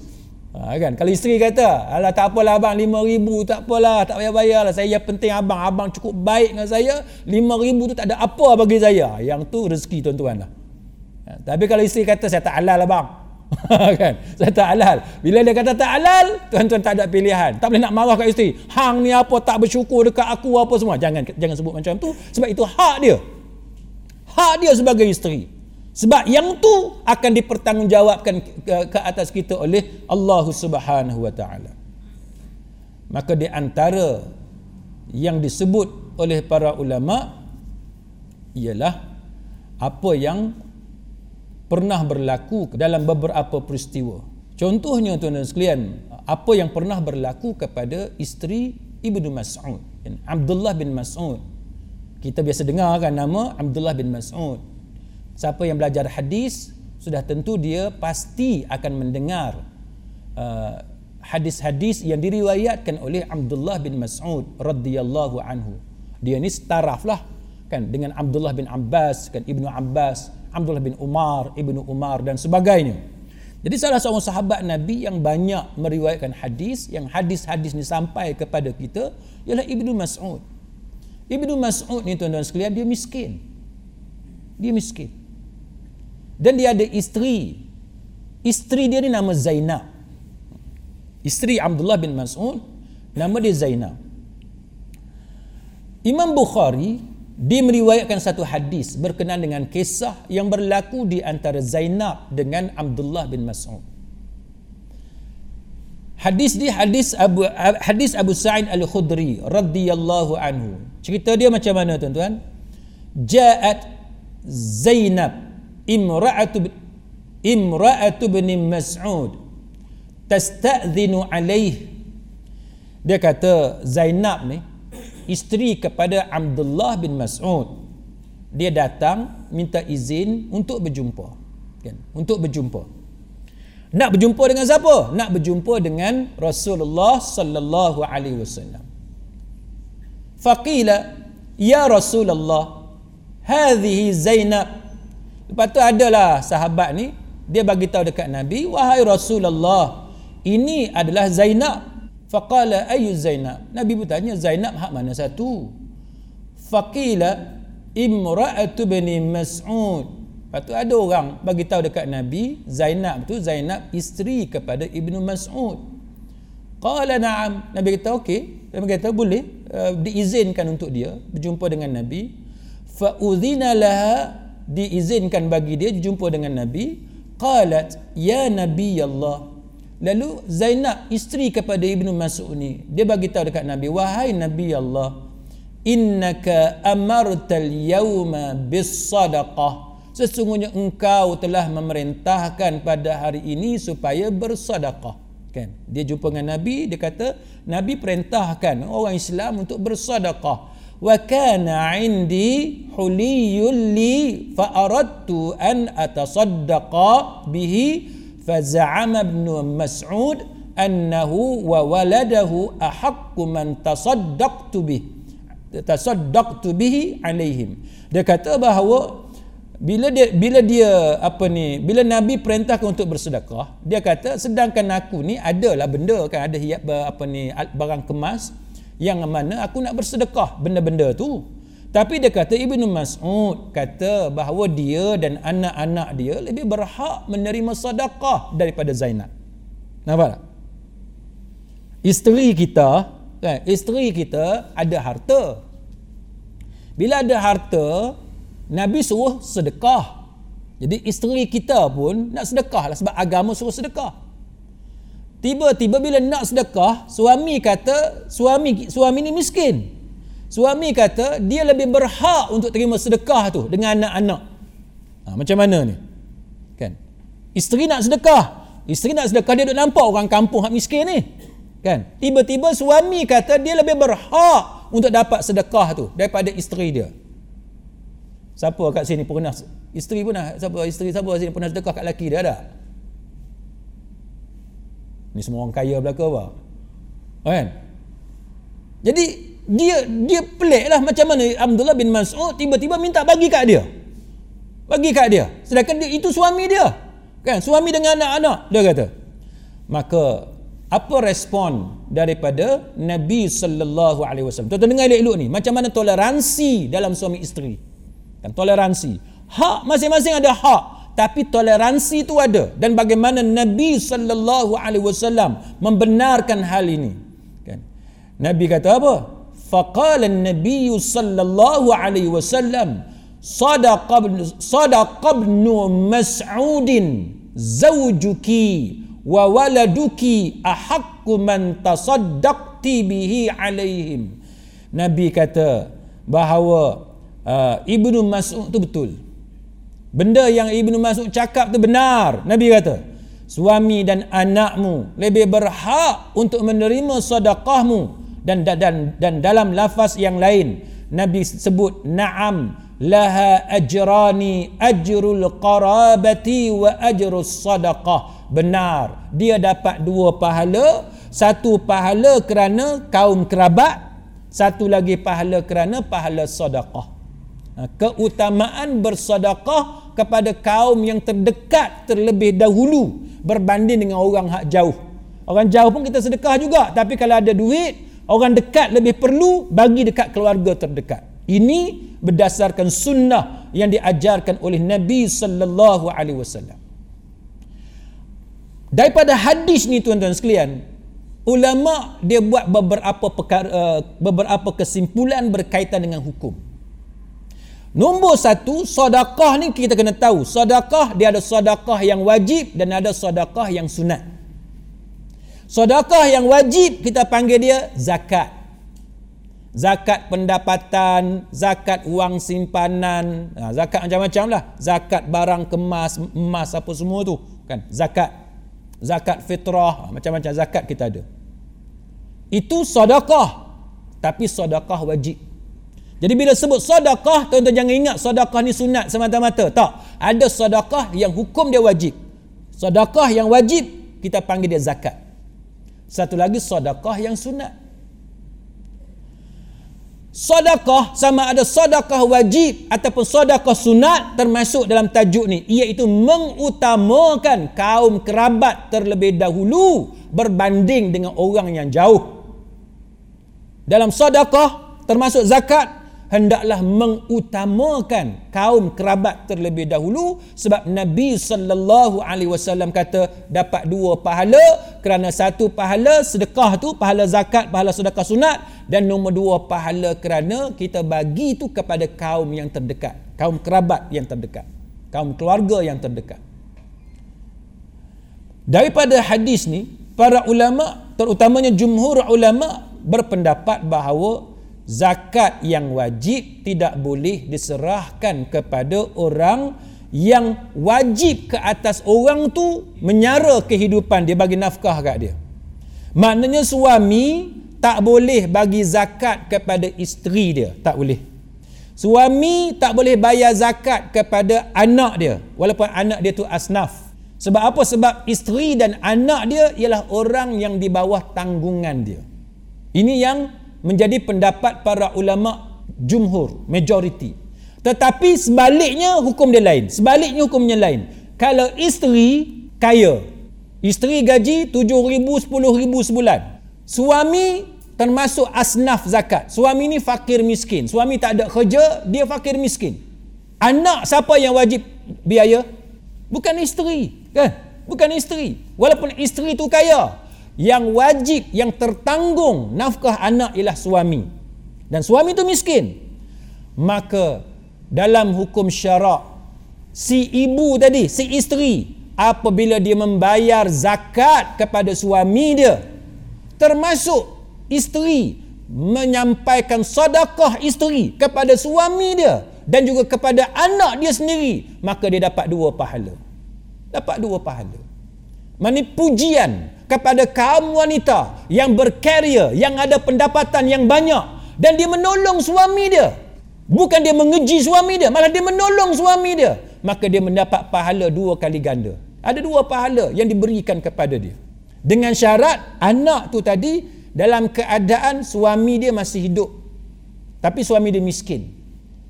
Speaker 1: Kan? Kalau isteri kata, alah tak apalah abang, lima ribu tak apalah, tak payah bayar lah. Saya yang penting abang, abang cukup baik dengan saya, lima ribu tu tak ada apa bagi saya. Yang tu rezeki tuan-tuan lah. Tapi kalau isteri kata, saya tak halal abang. kan? Saya tak halal. Bila dia kata tak halal, tuan-tuan tak ada pilihan. Tak boleh nak marah kat isteri. Hang ni apa tak bersyukur dekat aku apa semua. Jangan jangan sebut macam tu. Sebab itu hak dia. Hak dia sebagai isteri. Sebab yang tu akan dipertanggungjawabkan ke, ke atas kita oleh Allah Subhanahu wa taala. Maka di antara yang disebut oleh para ulama ialah apa yang pernah berlaku dalam beberapa peristiwa. Contohnya tuan-tuan sekalian, apa yang pernah berlaku kepada isteri Ibnu Mas'ud, Abdullah bin Mas'ud. Kita biasa dengar kan nama Abdullah bin Mas'ud. Siapa yang belajar hadis sudah tentu dia pasti akan mendengar uh, hadis-hadis yang diriwayatkan oleh Abdullah bin Mas'ud radhiyallahu anhu. Dia ni setaraf lah kan dengan Abdullah bin Abbas kan Ibnu Abbas, Abdullah bin Umar, Ibnu Umar dan sebagainya. Jadi salah seorang sahabat Nabi yang banyak meriwayatkan hadis, yang hadis-hadis ni sampai kepada kita ialah Ibnu Mas'ud. Ibnu Mas'ud ni tuan-tuan sekalian dia miskin. Dia miskin. Dan dia ada isteri. Isteri dia ni nama Zainab. Isteri Abdullah bin Mas'ud nama dia Zainab. Imam Bukhari dia meriwayatkan satu hadis berkenaan dengan kisah yang berlaku di antara Zainab dengan Abdullah bin Mas'ud. Hadis di hadis Abu hadis Abu Sa'id Al-Khudri radhiyallahu anhu. Cerita dia macam mana tuan-tuan? Ja'at Zainab imra'atu imra'atu bin Mas'ud tasta'dhinu alaih dia kata Zainab ni isteri kepada Abdullah bin Mas'ud. Dia datang minta izin untuk berjumpa kan? Untuk berjumpa. Nak berjumpa dengan siapa? Nak berjumpa dengan Rasulullah sallallahu alaihi wasallam. Faqila ya Rasulullah hadhihi Zainab. Lepas tu adalah sahabat ni dia bagi tahu dekat Nabi wahai Rasulullah ini adalah Zainab Faqala ayu Zainab. Nabi pun tanya Zainab hak mana satu? Faqila imra'atu bani Mas'ud. Lepas tu ada orang bagi tahu dekat Nabi Zainab tu Zainab isteri kepada Ibnu Mas'ud. Qala na'am. Nabi kata okey. Nabi kata boleh uh, diizinkan untuk dia berjumpa dengan Nabi. Fa udhina laha diizinkan bagi dia berjumpa dengan Nabi. Qalat ya Nabi Allah Lalu Zainab isteri kepada Ibnu Mas'ud ni dia bagi tahu dekat Nabi wahai Nabi Allah innaka amartal yawma bis sadaqah sesungguhnya engkau telah memerintahkan pada hari ini supaya bersedekah kan? Dia jumpa dengan Nabi dia kata Nabi perintahkan orang Islam untuk bersedekah wa kana indi huliyul li fa aradtu an atasaddaqa bihi فزعم ابن مسعود أنه وولده أحق من تصدقت به تصدقت به عليهم dia kata bahawa bila dia bila dia apa ni bila nabi perintahkan untuk bersedekah dia kata sedangkan aku ni adalah benda kan ada hiap apa ni barang kemas yang mana aku nak bersedekah benda-benda tu tapi dia kata Ibnu Mas'ud kata bahawa dia dan anak-anak dia lebih berhak menerima sedekah daripada Zainab. Nampak tak? Isteri kita, kan, isteri kita ada harta. Bila ada harta, Nabi suruh sedekah. Jadi isteri kita pun nak sedekah lah sebab agama suruh sedekah. Tiba-tiba bila nak sedekah, suami kata suami suami ni miskin. Suami kata dia lebih berhak untuk terima sedekah tu dengan anak-anak. Ha, macam mana ni? Kan? Isteri nak sedekah. Isteri nak sedekah dia duk nampak orang kampung hak miskin ni. Kan? Tiba-tiba suami kata dia lebih berhak untuk dapat sedekah tu daripada isteri dia. Siapa kat sini pernah isteri pun nak siapa isteri siapa sini pernah sedekah kat laki dia ada? Ni semua orang kaya belaka apa? Kan? Jadi dia dia pelik lah macam mana Abdullah bin Mas'ud tiba-tiba minta bagi kat dia. Bagi kat dia. Sedangkan dia, itu suami dia. Kan? Suami dengan anak-anak dia kata. Maka apa respon daripada Nabi sallallahu alaihi wasallam? Tuan-tuan dengar elok-elok ni. Macam mana toleransi dalam suami isteri? Kan? Toleransi. Hak masing-masing ada hak. Tapi toleransi itu ada. Dan bagaimana Nabi sallallahu alaihi wasallam membenarkan hal ini. Kan? Nabi kata apa فقال النبي صلى الله عليه وسلم صدق ابن صدق ابن مسعود زوجك وولدك احق من تصدقت به عليهم نبي kata bahawa uh, ibnu mas'ud tu betul. Benda yang ibnu mas'ud cakap tu benar nabi kata. Suami dan anakmu lebih berhak untuk menerima sedekahmu dan dan dan dalam lafaz yang lain Nabi sebut na'am laha ajrani ajrul qarabati wa ajrus sadaqah. Benar dia dapat dua pahala. Satu pahala kerana kaum kerabat satu lagi pahala kerana pahala sedekah ha, keutamaan bersedekah kepada kaum yang terdekat terlebih dahulu berbanding dengan orang hak jauh. Orang jauh pun kita sedekah juga, tapi kalau ada duit, orang dekat lebih perlu bagi dekat keluarga terdekat. Ini berdasarkan sunnah yang diajarkan oleh Nabi sallallahu alaihi wasallam. Daripada hadis ni tuan-tuan sekalian, ulama dia buat beberapa perkara, uh, beberapa kesimpulan berkaitan dengan hukum. Nombor satu, sedekah ni kita kena tahu. Sedekah dia ada sedekah yang wajib dan ada sedekah yang sunat. Sedekah yang wajib kita panggil dia zakat. Zakat pendapatan, zakat wang simpanan, ha, zakat macam-macam lah. Zakat barang kemas, emas apa semua tu. kan? Zakat. Zakat fitrah, ha, macam-macam zakat kita ada. Itu sedekah. Tapi sedekah wajib. Jadi bila sebut sedekah, tuan-tuan jangan ingat sedekah ni sunat semata-mata. Tak. Ada sedekah yang hukum dia wajib. Sedekah yang wajib, kita panggil dia zakat. Satu lagi sedekah yang sunat. Sedekah sama ada sedekah wajib ataupun sedekah sunat termasuk dalam tajuk ni iaitu mengutamakan kaum kerabat terlebih dahulu berbanding dengan orang yang jauh. Dalam sedekah termasuk zakat hendaklah mengutamakan kaum kerabat terlebih dahulu sebab Nabi sallallahu alaihi wasallam kata dapat dua pahala kerana satu pahala sedekah tu pahala zakat pahala sedekah sunat dan nombor dua pahala kerana kita bagi tu kepada kaum yang terdekat kaum kerabat yang terdekat kaum keluarga yang terdekat. Daripada hadis ni para ulama terutamanya jumhur ulama berpendapat bahawa zakat yang wajib tidak boleh diserahkan kepada orang yang wajib ke atas orang tu menyara kehidupan dia bagi nafkah kat dia. Maknanya suami tak boleh bagi zakat kepada isteri dia, tak boleh. Suami tak boleh bayar zakat kepada anak dia walaupun anak dia tu asnaf. Sebab apa? Sebab isteri dan anak dia ialah orang yang di bawah tanggungan dia. Ini yang menjadi pendapat para ulama jumhur, majority. Tetapi sebaliknya hukum dia lain. Sebaliknya hukumnya lain. Kalau isteri kaya, isteri gaji 7,000, 10,000 sebulan. Suami termasuk asnaf zakat. Suami ni fakir miskin. Suami tak ada kerja, dia fakir miskin. Anak siapa yang wajib biaya? Bukan isteri. Kan? Bukan isteri. Walaupun isteri tu kaya yang wajib yang tertanggung nafkah anak ialah suami. Dan suami itu miskin. Maka dalam hukum syarak si ibu tadi si isteri apabila dia membayar zakat kepada suami dia termasuk isteri menyampaikan sedekah isteri kepada suami dia dan juga kepada anak dia sendiri maka dia dapat dua pahala. Dapat dua pahala. Mani pujian kepada kaum wanita yang berkarya, yang ada pendapatan yang banyak dan dia menolong suami dia. Bukan dia mengeji suami dia, malah dia menolong suami dia. Maka dia mendapat pahala dua kali ganda. Ada dua pahala yang diberikan kepada dia. Dengan syarat anak tu tadi dalam keadaan suami dia masih hidup. Tapi suami dia miskin.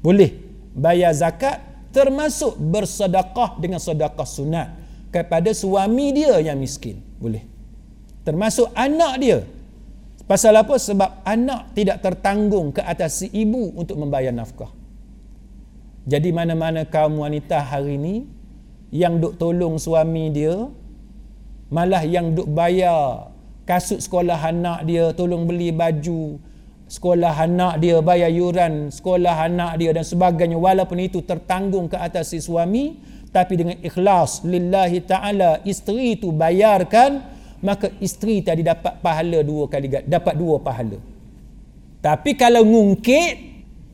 Speaker 1: Boleh bayar zakat termasuk bersedekah dengan sedekah sunat kepada suami dia yang miskin. Boleh termasuk anak dia. Pasal apa? Sebab anak tidak tertanggung ke atas si ibu untuk membayar nafkah. Jadi mana-mana kaum wanita hari ini yang duk tolong suami dia malah yang duk bayar kasut sekolah anak dia tolong beli baju sekolah anak dia bayar yuran sekolah anak dia dan sebagainya. Walaupun itu tertanggung ke atas si suami tapi dengan ikhlas lillahi ta'ala isteri itu bayarkan maka isteri tadi dapat pahala dua kali dapat dua pahala. Tapi kalau ngungkit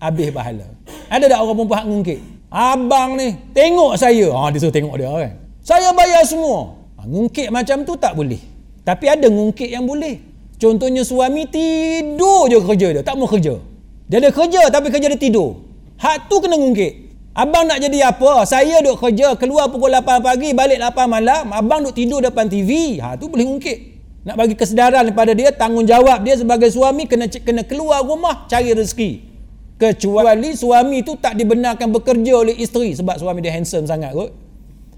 Speaker 1: habis pahala. Ada tak orang perempuan ngungkit? Abang ni tengok saya. Ha dia suruh tengok dia kan? Saya bayar semua. Ha, ngungkit macam tu tak boleh. Tapi ada ngungkit yang boleh. Contohnya suami tidur je kerja dia tak mau kerja. Dia ada kerja tapi kerja dia tidur. Hak tu kena ngungkit Abang nak jadi apa? Saya duk kerja, keluar pukul 8 pagi, balik 8 malam. Abang duk tidur depan TV. Ha, tu boleh ungkit. Nak bagi kesedaran kepada dia, tanggungjawab dia sebagai suami kena kena keluar rumah cari rezeki. kecuali suami tu tak dibenarkan bekerja oleh isteri sebab suami dia handsome sangat kot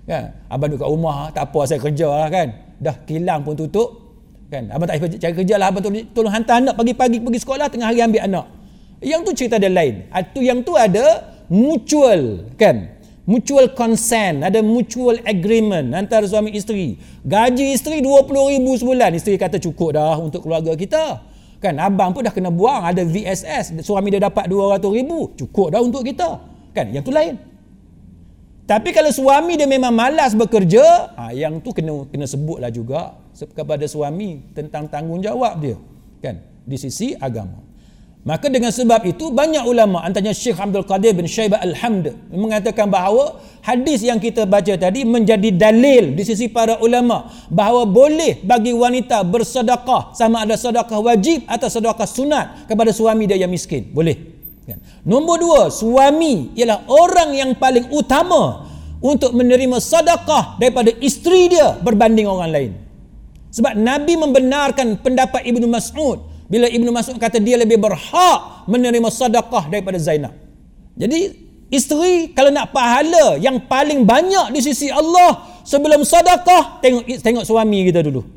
Speaker 1: kan abang duduk kat rumah tak apa saya kerja lah kan dah kilang pun tutup kan abang tak payah cari kerja lah abang tolong, tolong hantar anak pagi-pagi pergi sekolah tengah hari ambil anak yang tu cerita dia lain itu yang tu ada mutual kan? Mutual consent ada mutual agreement antara suami isteri. Gaji isteri 20 ribu sebulan. Isteri kata cukup dah untuk keluarga kita. Kan? Abang pun dah kena buang. Ada VSS suami dia dapat 200 ribu. Cukup dah untuk kita. Kan? Yang tu lain. Tapi kalau suami dia memang malas bekerja ha, yang tu kena kena sebutlah juga kepada suami tentang tanggungjawab dia. Kan? Di sisi agama Maka dengan sebab itu banyak ulama antaranya Syekh Abdul Qadir bin Syaibah Al-Hamd mengatakan bahawa hadis yang kita baca tadi menjadi dalil di sisi para ulama bahawa boleh bagi wanita bersedekah sama ada sedekah wajib atau sedekah sunat kepada suami dia yang miskin. Boleh. Kan? Nombor dua, suami ialah orang yang paling utama untuk menerima sedekah daripada isteri dia berbanding orang lain. Sebab Nabi membenarkan pendapat Ibnu Mas'ud bila Ibnu Mas'ud kata dia lebih berhak menerima sedekah daripada Zainab. Jadi isteri kalau nak pahala yang paling banyak di sisi Allah sebelum sedekah tengok tengok suami kita dulu.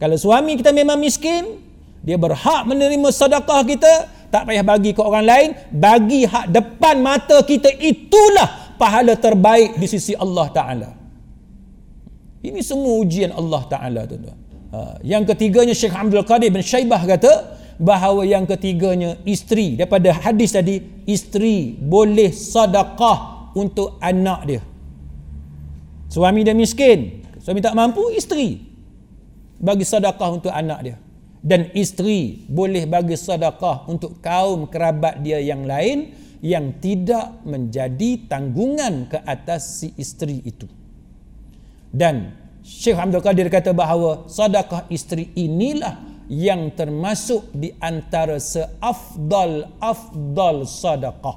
Speaker 1: Kalau suami kita memang miskin, dia berhak menerima sedekah kita, tak payah bagi ke orang lain, bagi hak depan mata kita itulah pahala terbaik di sisi Allah Taala. Ini semua ujian Allah Taala tuan-tuan. Ha, yang ketiganya Syekh Abdul Qadir bin Syaibah kata bahawa yang ketiganya isteri daripada hadis tadi isteri boleh sedekah untuk anak dia. Suami dia miskin, suami tak mampu, isteri bagi sedekah untuk anak dia. Dan isteri boleh bagi sedekah untuk kaum kerabat dia yang lain yang tidak menjadi tanggungan ke atas si isteri itu. Dan Syekh Abdul Qadir kata bahawa sedekah isteri inilah yang termasuk di antara seafdal afdal sedekah.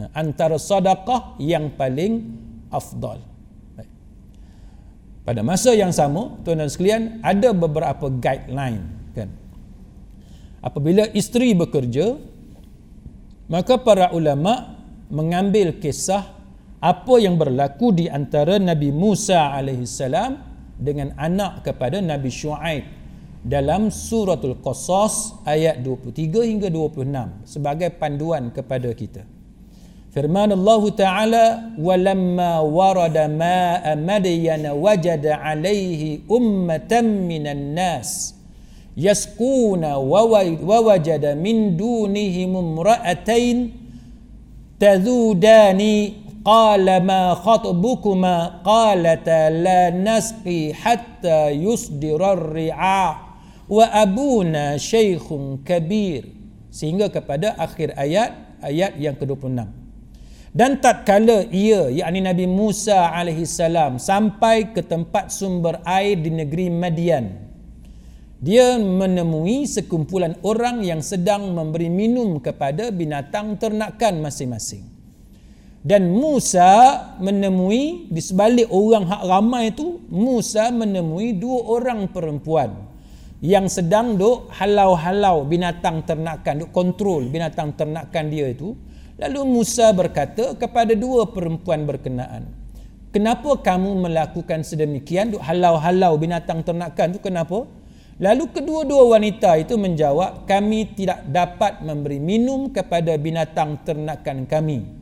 Speaker 1: Ha, antara sedekah yang paling afdal. Pada masa yang sama, tuan-tuan sekalian, ada beberapa guideline kan. Apabila isteri bekerja, maka para ulama mengambil kisah apa yang berlaku di antara Nabi Musa alaihissalam dengan anak kepada Nabi Shu'aib dalam suratul Qasas ayat 23 hingga 26 sebagai panduan kepada kita. Firman Allah Ta'ala warada ma'a madyan wajada alaihi ummatan minan nas yaskuna wa wajada min dunihim imra'atain qala ma khatbukuma qalata la nasqi hatta yusdirar ri'ah wa abuna shaykhun kabir. Sehingga kepada akhir ayat ayat yang ke-26. Dan tatkala ia yakni Nabi Musa alaihi salam sampai ke tempat sumber air di negeri Madian dia menemui sekumpulan orang yang sedang memberi minum kepada binatang ternakan masing-masing dan Musa menemui di sebalik orang hak ramai itu Musa menemui dua orang perempuan yang sedang duk halau-halau binatang ternakan duk kontrol binatang ternakan dia itu. Lalu Musa berkata kepada dua perempuan berkenaan kenapa kamu melakukan sedemikian duk halau-halau binatang ternakan itu kenapa? Lalu kedua-dua wanita itu menjawab kami tidak dapat memberi minum kepada binatang ternakan kami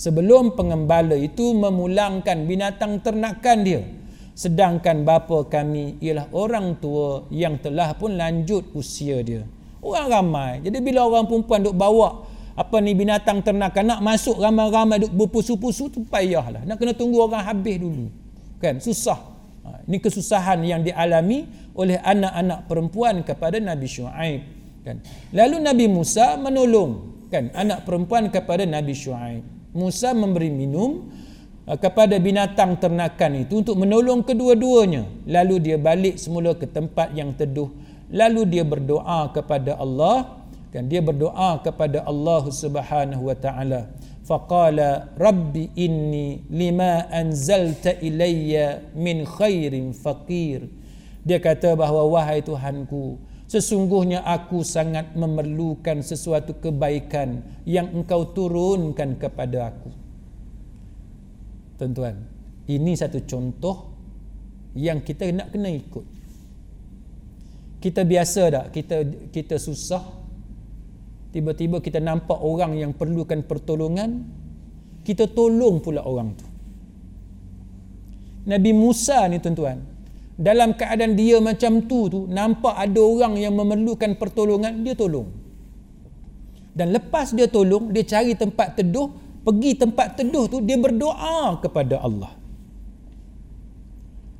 Speaker 1: sebelum pengembala itu memulangkan binatang ternakan dia. Sedangkan bapa kami ialah orang tua yang telah pun lanjut usia dia. Orang ramai. Jadi bila orang perempuan duk bawa apa ni binatang ternakan nak masuk ramai-ramai duk berpusu-pusu tu payahlah. Nak kena tunggu orang habis dulu. Kan? Susah. Ha, ini kesusahan yang dialami oleh anak-anak perempuan kepada Nabi Shu'aib kan? Lalu Nabi Musa menolong kan anak perempuan kepada Nabi Shu'aib Musa memberi minum uh, kepada binatang ternakan itu untuk menolong kedua-duanya. Lalu dia balik semula ke tempat yang teduh. Lalu dia berdoa kepada Allah dan dia berdoa kepada Allah Subhanahu wa taala. Faqala rabbi inni lima anzalta ilayya min khairin faqir. Dia kata bahawa wahai Tuhanku, Sesungguhnya aku sangat memerlukan sesuatu kebaikan yang engkau turunkan kepada aku. Tuan-tuan, ini satu contoh yang kita nak kena ikut. Kita biasa tak? Kita kita susah. Tiba-tiba kita nampak orang yang perlukan pertolongan, kita tolong pula orang tu. Nabi Musa ni tuan-tuan, dalam keadaan dia macam tu tu nampak ada orang yang memerlukan pertolongan dia tolong. Dan lepas dia tolong dia cari tempat teduh pergi tempat teduh tu dia berdoa kepada Allah.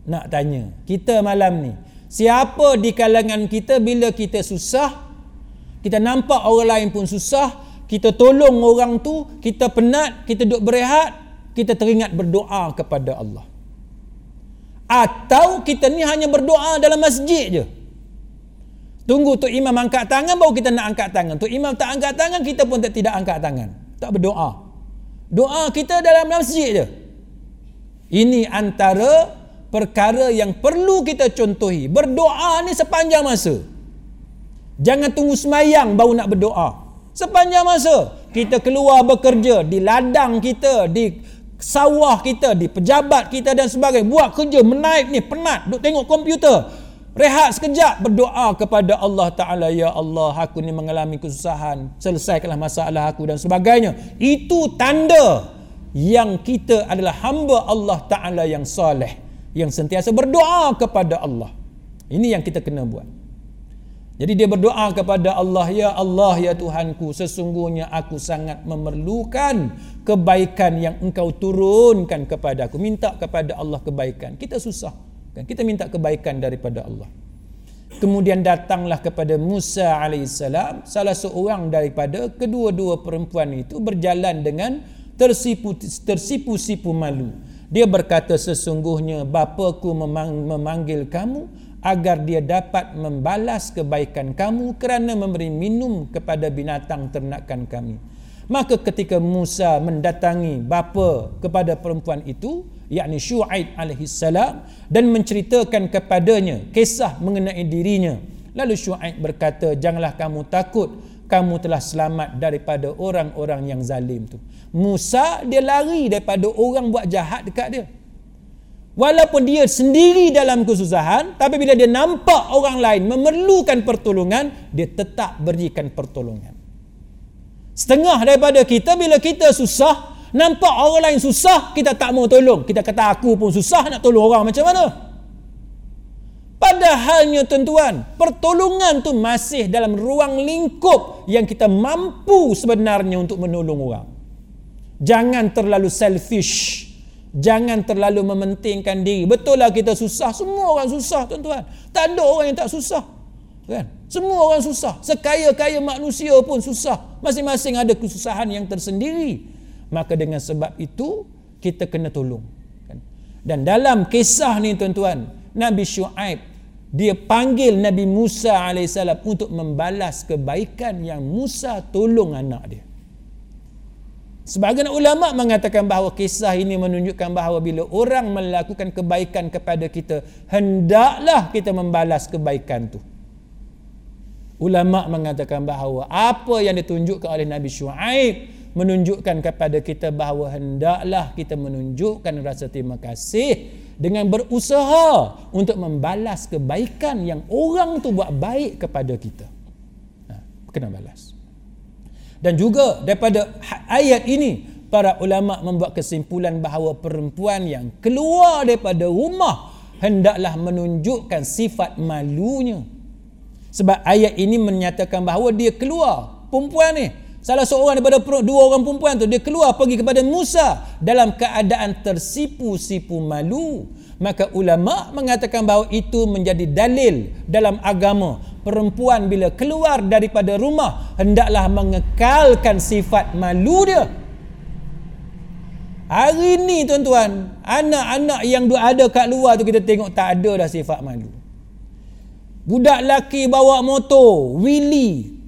Speaker 1: Nak tanya kita malam ni siapa di kalangan kita bila kita susah kita nampak orang lain pun susah kita tolong orang tu kita penat kita duduk berehat kita teringat berdoa kepada Allah atau kita ni hanya berdoa dalam masjid je. Tunggu tu imam angkat tangan baru kita nak angkat tangan. Tu imam tak angkat tangan kita pun tak tidak angkat tangan. Tak berdoa. Doa kita dalam masjid je. Ini antara perkara yang perlu kita contohi. Berdoa ni sepanjang masa. Jangan tunggu semayang baru nak berdoa. Sepanjang masa. Kita keluar bekerja di ladang kita di sawah kita, di pejabat kita dan sebagainya. Buat kerja, menaik ni, penat, duk tengok komputer. Rehat sekejap, berdoa kepada Allah Ta'ala. Ya Allah, aku ni mengalami kesusahan. Selesaikanlah masalah aku dan sebagainya. Itu tanda yang kita adalah hamba Allah Ta'ala yang soleh. Yang sentiasa berdoa kepada Allah. Ini yang kita kena buat. Jadi dia berdoa kepada Allah, Ya Allah, Ya Tuhanku, sesungguhnya aku sangat memerlukan kebaikan yang engkau turunkan kepada aku. Minta kepada Allah kebaikan. Kita susah. Kan? Kita minta kebaikan daripada Allah. Kemudian datanglah kepada Musa AS, salah seorang daripada kedua-dua perempuan itu berjalan dengan tersipu-sipu malu. Dia berkata sesungguhnya bapaku memanggil kamu agar dia dapat membalas kebaikan kamu kerana memberi minum kepada binatang ternakan kami. Maka ketika Musa mendatangi bapa kepada perempuan itu, yakni Syuaib alaihi salam dan menceritakan kepadanya kisah mengenai dirinya, lalu Syuaib berkata, "Janganlah kamu takut, kamu telah selamat daripada orang-orang yang zalim tu." Musa dia lari daripada orang buat jahat dekat dia. Walaupun dia sendiri dalam kesusahan, tapi bila dia nampak orang lain memerlukan pertolongan, dia tetap berikan pertolongan. Setengah daripada kita bila kita susah, nampak orang lain susah, kita tak mau tolong. Kita kata aku pun susah nak tolong orang macam mana? Padahalnya tuan-tuan, pertolongan tu masih dalam ruang lingkup yang kita mampu sebenarnya untuk menolong orang. Jangan terlalu selfish Jangan terlalu mementingkan diri. Betul lah kita susah. Semua orang susah tuan-tuan. Tak ada orang yang tak susah. Kan? Semua orang susah. Sekaya-kaya manusia pun susah. Masing-masing ada kesusahan yang tersendiri. Maka dengan sebab itu, kita kena tolong. Kan? Dan dalam kisah ni tuan-tuan, Nabi Shu'aib, dia panggil Nabi Musa AS untuk membalas kebaikan yang Musa tolong anak dia. Sebagian ulama mengatakan bahawa kisah ini menunjukkan bahawa bila orang melakukan kebaikan kepada kita, hendaklah kita membalas kebaikan itu. Ulama mengatakan bahawa apa yang ditunjukkan oleh Nabi Shu'aib menunjukkan kepada kita bahawa hendaklah kita menunjukkan rasa terima kasih dengan berusaha untuk membalas kebaikan yang orang tu buat baik kepada kita. Ha, kena balas. Dan juga daripada ha- ayat ini para ulama membuat kesimpulan bahawa perempuan yang keluar daripada rumah hendaklah menunjukkan sifat malunya. Sebab ayat ini menyatakan bahawa dia keluar perempuan ni salah seorang daripada dua orang perempuan tu dia keluar pergi kepada Musa dalam keadaan tersipu-sipu malu maka ulama mengatakan bahawa itu menjadi dalil dalam agama. Perempuan bila keluar daripada rumah hendaklah mengekalkan sifat malu dia. Hari ni tuan-tuan anak-anak yang ada kat luar tu kita tengok tak ada dah sifat malu. Budak lelaki bawa motor wheelie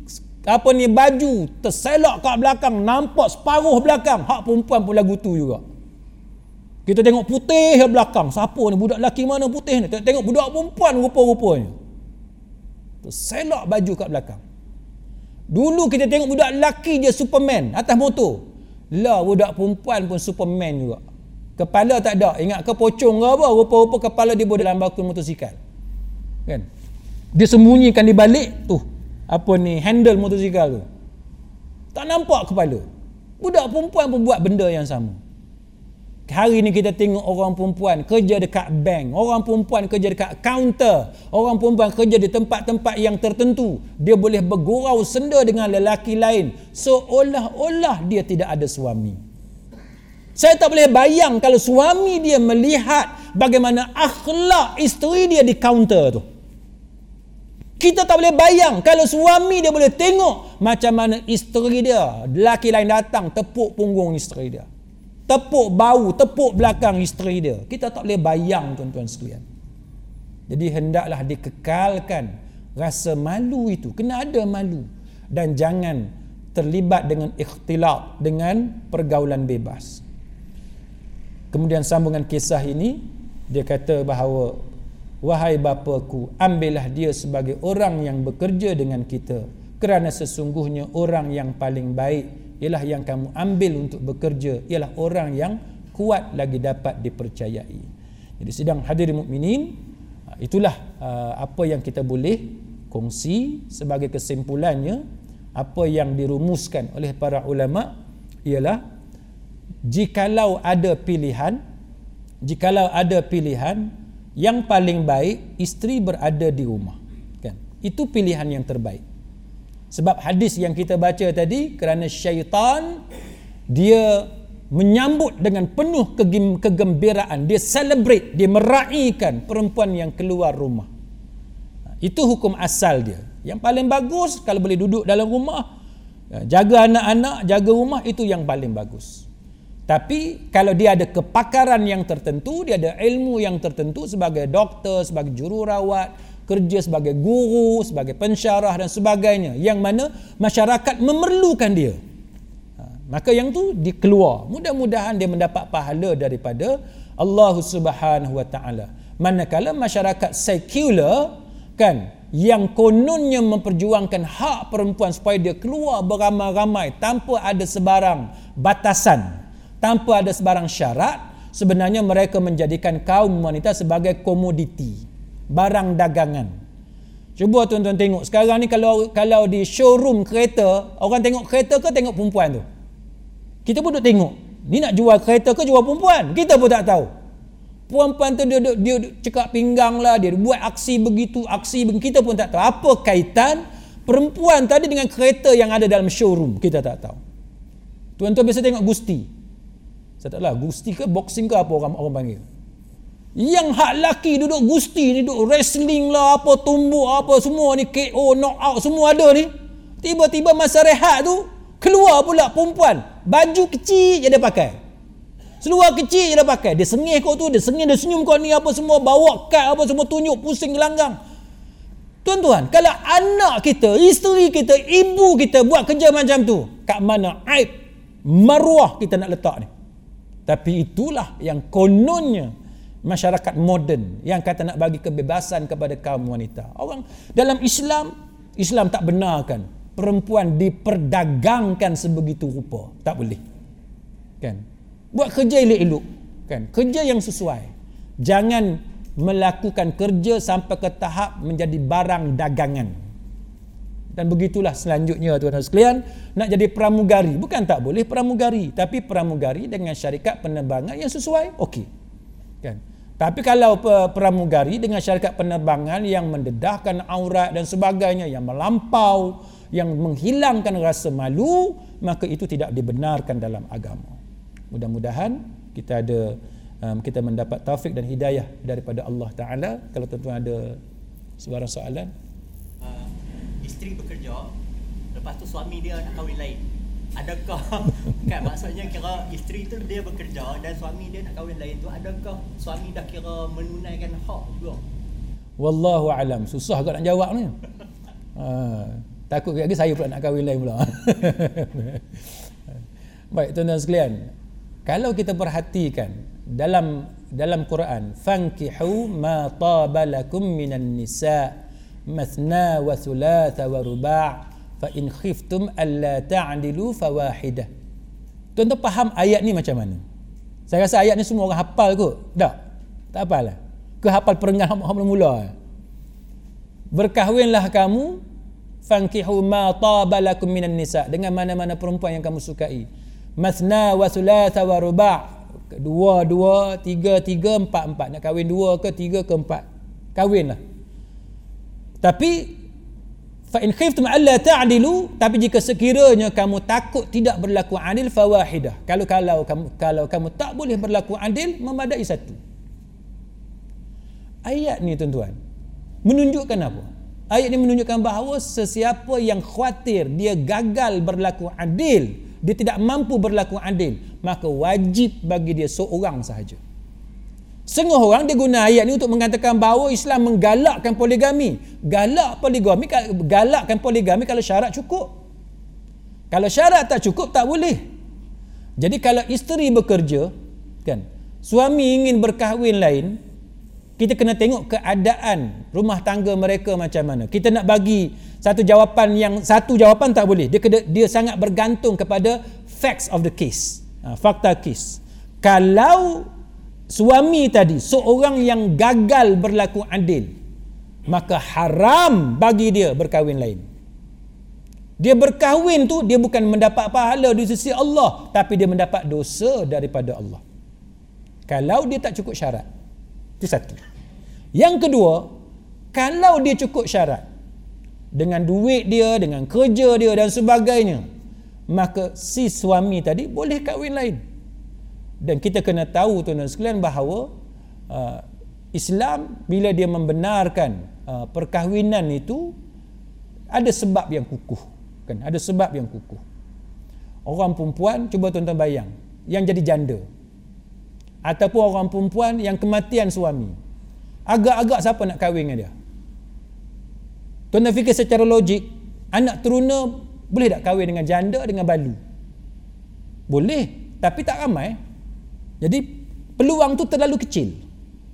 Speaker 1: apa ni baju terselak kat belakang nampak separuh belakang. Hak perempuan pun lagu tu juga kita tengok putih di belakang. Siapa ni? Budak lelaki mana putih ni? Tengok budak perempuan rupa-rupanya. Selak baju kat belakang. Dulu kita tengok budak lelaki dia Superman atas motor. Lah budak perempuan pun Superman juga. Kepala tak ada. Ingat ke pocong ke apa? Rupa-rupa kepala dia dalam bakul motosikal. Kan? Dia sembunyikan di balik tu. Apa ni? Handle motosikal tu. Tak nampak kepala. Budak perempuan pun buat benda yang sama. Hari ni kita tengok orang perempuan kerja dekat bank, orang perempuan kerja dekat kaunter, orang perempuan kerja di tempat-tempat yang tertentu. Dia boleh bergurau senda dengan lelaki lain seolah-olah dia tidak ada suami. Saya tak boleh bayang kalau suami dia melihat bagaimana akhlak isteri dia di kaunter tu. Kita tak boleh bayang kalau suami dia boleh tengok macam mana isteri dia, lelaki lain datang tepuk punggung isteri dia tepuk bau, tepuk belakang isteri dia. Kita tak boleh bayang tuan-tuan sekalian. Jadi hendaklah dikekalkan rasa malu itu. Kena ada malu. Dan jangan terlibat dengan ikhtilaf, dengan pergaulan bebas. Kemudian sambungan kisah ini, dia kata bahawa, Wahai bapaku, ambillah dia sebagai orang yang bekerja dengan kita. Kerana sesungguhnya orang yang paling baik ialah yang kamu ambil untuk bekerja ialah orang yang kuat lagi dapat dipercayai. Jadi sidang hadirin mukminin ah, itulah ah, apa yang kita boleh kongsi sebagai kesimpulannya apa yang dirumuskan oleh para ulama ialah jikalau ada pilihan jikalau ada pilihan yang paling baik isteri berada di rumah kan itu pilihan yang terbaik sebab hadis yang kita baca tadi kerana syaitan dia menyambut dengan penuh kegembiraan, dia celebrate, dia meraihkan perempuan yang keluar rumah. Itu hukum asal dia. Yang paling bagus kalau boleh duduk dalam rumah, jaga anak-anak, jaga rumah itu yang paling bagus. Tapi kalau dia ada kepakaran yang tertentu, dia ada ilmu yang tertentu sebagai doktor, sebagai jururawat, kerja sebagai guru, sebagai pensyarah dan sebagainya yang mana masyarakat memerlukan dia. Ha, maka yang tu dikeluar. Mudah-mudahan dia mendapat pahala daripada Allah Subhanahu Wa Taala. Manakala masyarakat sekular kan yang kononnya memperjuangkan hak perempuan supaya dia keluar beramai-ramai tanpa ada sebarang batasan, tanpa ada sebarang syarat, sebenarnya mereka menjadikan kaum wanita sebagai komoditi barang dagangan. Cuba tuan-tuan tengok sekarang ni kalau kalau di showroom kereta, orang tengok kereta ke tengok perempuan tu? Kita pun duk tengok. Ni nak jual kereta ke jual perempuan? Kita pun tak tahu. Perempuan tu dia, dia, dia cekak pinggang lah, dia buat aksi begitu, aksi begitu. Kita pun tak tahu. Apa kaitan perempuan tadi dengan kereta yang ada dalam showroom? Kita tak tahu. Tuan-tuan biasa tengok Gusti. Saya tak tahu lah, Gusti ke boxing ke apa orang orang panggil. Yang hak laki duduk gusti ni duduk wrestling lah apa tumbuk apa semua ni KO knock out semua ada ni. Tiba-tiba masa rehat tu keluar pula perempuan baju kecil je dia pakai. Seluar kecil je dia pakai. Dia sengih kau tu, dia sengih dia senyum kau ni apa semua bawa kad apa semua tunjuk pusing gelanggang. Tuan-tuan, kalau anak kita, isteri kita, ibu kita buat kerja macam tu, kat mana aib maruah kita nak letak ni? Tapi itulah yang kononnya masyarakat moden yang kata nak bagi kebebasan kepada kaum wanita. Orang dalam Islam, Islam tak benarkan perempuan diperdagangkan sebegitu rupa. Tak boleh. Kan? Buat kerja elok-elok. Kan? Kerja yang sesuai. Jangan melakukan kerja sampai ke tahap menjadi barang dagangan. Dan begitulah selanjutnya tuan-tuan sekalian, nak jadi pramugari. Bukan tak boleh pramugari, tapi pramugari dengan syarikat penerbangan yang sesuai. Okey. Kan? Tapi kalau pramugari dengan syarikat penerbangan yang mendedahkan aurat dan sebagainya, yang melampau, yang menghilangkan rasa malu, maka itu tidak dibenarkan dalam agama. Mudah-mudahan kita ada um, kita mendapat taufik dan hidayah daripada Allah Taala. Kalau tuan-tuan ada sebarang soalan.
Speaker 2: Uh, isteri bekerja, lepas tu suami dia nak kahwin lain adakah? Kan maksudnya kira isteri tu dia bekerja dan suami dia nak kahwin lain tu adakah suami dah kira menunaikan hak juga?
Speaker 1: Wallahu alam. Susah agak nak jawab ni. Ha, takut lagi saya pula nak kahwin lain pula. Baik tuan-tuan sekalian. Kalau kita perhatikan dalam dalam Quran fankihu ma tabalakum minan nisa mathna wa thulatha wa ruba' fa in khiftum alla ta'dilu fawahidah tuan-tuan faham ayat ni macam mana? Saya rasa ayat ni semua orang hafal kot. Tak? Tak hafal lah ke hafal perengah mula-mula? Berkahwinlah kamu fankihu ma taba lakum minan nisa dengan mana-mana perempuan yang kamu sukai. Mathna wa thulatha wa ruba' dua dua tiga tiga empat empat. Nak kahwin dua ke tiga ke empat? Kahwin lah tapi fa in khiftum alla ta'dilu tapi jika sekiranya kamu takut tidak berlaku adil fawahidah kalau kalau kamu kalau kamu tak boleh berlaku adil memadai satu. Ayat ni tuan-tuan menunjukkan apa? Ayat ni menunjukkan bahawa sesiapa yang khawatir dia gagal berlaku adil dia tidak mampu berlaku adil maka wajib bagi dia seorang sahaja Setengah orang dia guna ayat ni untuk mengatakan bahawa Islam menggalakkan poligami. Galak poligami galakkan poligami kalau syarat cukup. Kalau syarat tak cukup tak boleh. Jadi kalau isteri bekerja kan, suami ingin berkahwin lain, kita kena tengok keadaan rumah tangga mereka macam mana. Kita nak bagi satu jawapan yang satu jawapan tak boleh. Dia kena, dia sangat bergantung kepada facts of the case. Ha, fakta case. Kalau suami tadi seorang yang gagal berlaku adil, maka haram bagi dia berkahwin lain. Dia berkahwin tu dia bukan mendapat pahala di sisi Allah, tapi dia mendapat dosa daripada Allah. Kalau dia tak cukup syarat. Itu satu. Yang kedua, kalau dia cukup syarat dengan duit dia, dengan kerja dia dan sebagainya, maka si suami tadi boleh kahwin lain dan kita kena tahu tuan-tuan sekalian bahawa uh, Islam bila dia membenarkan uh, perkahwinan itu ada sebab yang kukuh kan ada sebab yang kukuh orang perempuan cuba tuan-tuan bayang yang jadi janda ataupun orang perempuan yang kematian suami agak-agak siapa nak kahwin dengan dia tuan-tuan fikir secara logik anak teruna boleh tak kahwin dengan janda dengan balu? Boleh, tapi tak ramai. Jadi peluang tu terlalu kecil.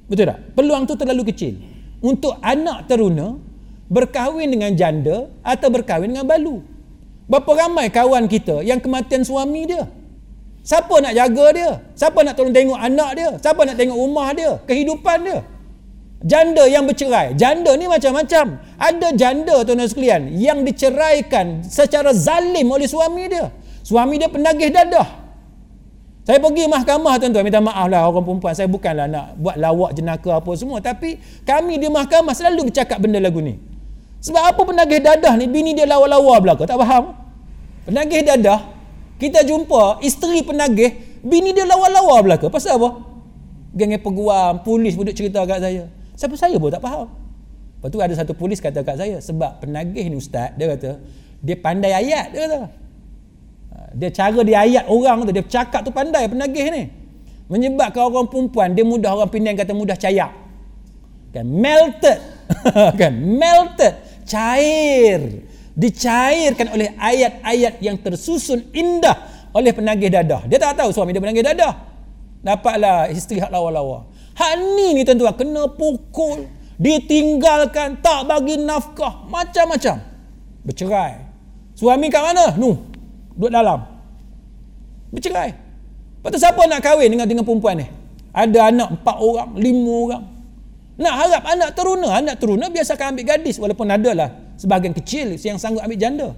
Speaker 1: Betul tak? Peluang tu terlalu kecil. Untuk anak teruna berkahwin dengan janda atau berkahwin dengan balu. Berapa ramai kawan kita yang kematian suami dia? Siapa nak jaga dia? Siapa nak tolong tengok anak dia? Siapa nak tengok rumah dia? Kehidupan dia? Janda yang bercerai. Janda ni macam-macam. Ada janda tuan-tuan sekalian yang diceraikan secara zalim oleh suami dia. Suami dia penagih dadah. Saya pergi mahkamah tuan-tuan, minta maaf lah orang perempuan. Saya bukanlah nak buat lawak jenaka apa semua. Tapi kami di mahkamah selalu bercakap benda lagu ni. Sebab apa penagih dadah ni, bini dia lawa-lawa belaka. Tak faham? Penagih dadah, kita jumpa isteri penagih, bini dia lawa-lawa belaka. Pasal apa? Geng peguam, polis pun cerita kat saya. Siapa saya pun tak faham. Lepas tu ada satu polis kata kat saya, sebab penagih ni ustaz, dia kata, dia pandai ayat, dia kata. Ha, dia cara dia ayat orang tu, dia cakap tu pandai penagih ni. Menyebabkan orang perempuan, dia mudah orang Penang kata mudah cayak. Kan, melted. kan, melted. Cair. Dicairkan oleh ayat-ayat yang tersusun indah oleh penagih dadah. Dia tak tahu suami dia penagih dadah. Dapatlah isteri hak lawa-lawa. Hak ni ni tuan-tuan kena pukul, ditinggalkan, tak bagi nafkah, macam-macam. Bercerai. Suami kat mana? Nu, duduk dalam. Bercerai. Lepas tu siapa nak kahwin dengan dengan perempuan ni? Ada anak empat orang, lima orang. Nak harap anak teruna, anak teruna biasakan ambil gadis walaupun ada lah sebahagian kecil yang sanggup ambil janda.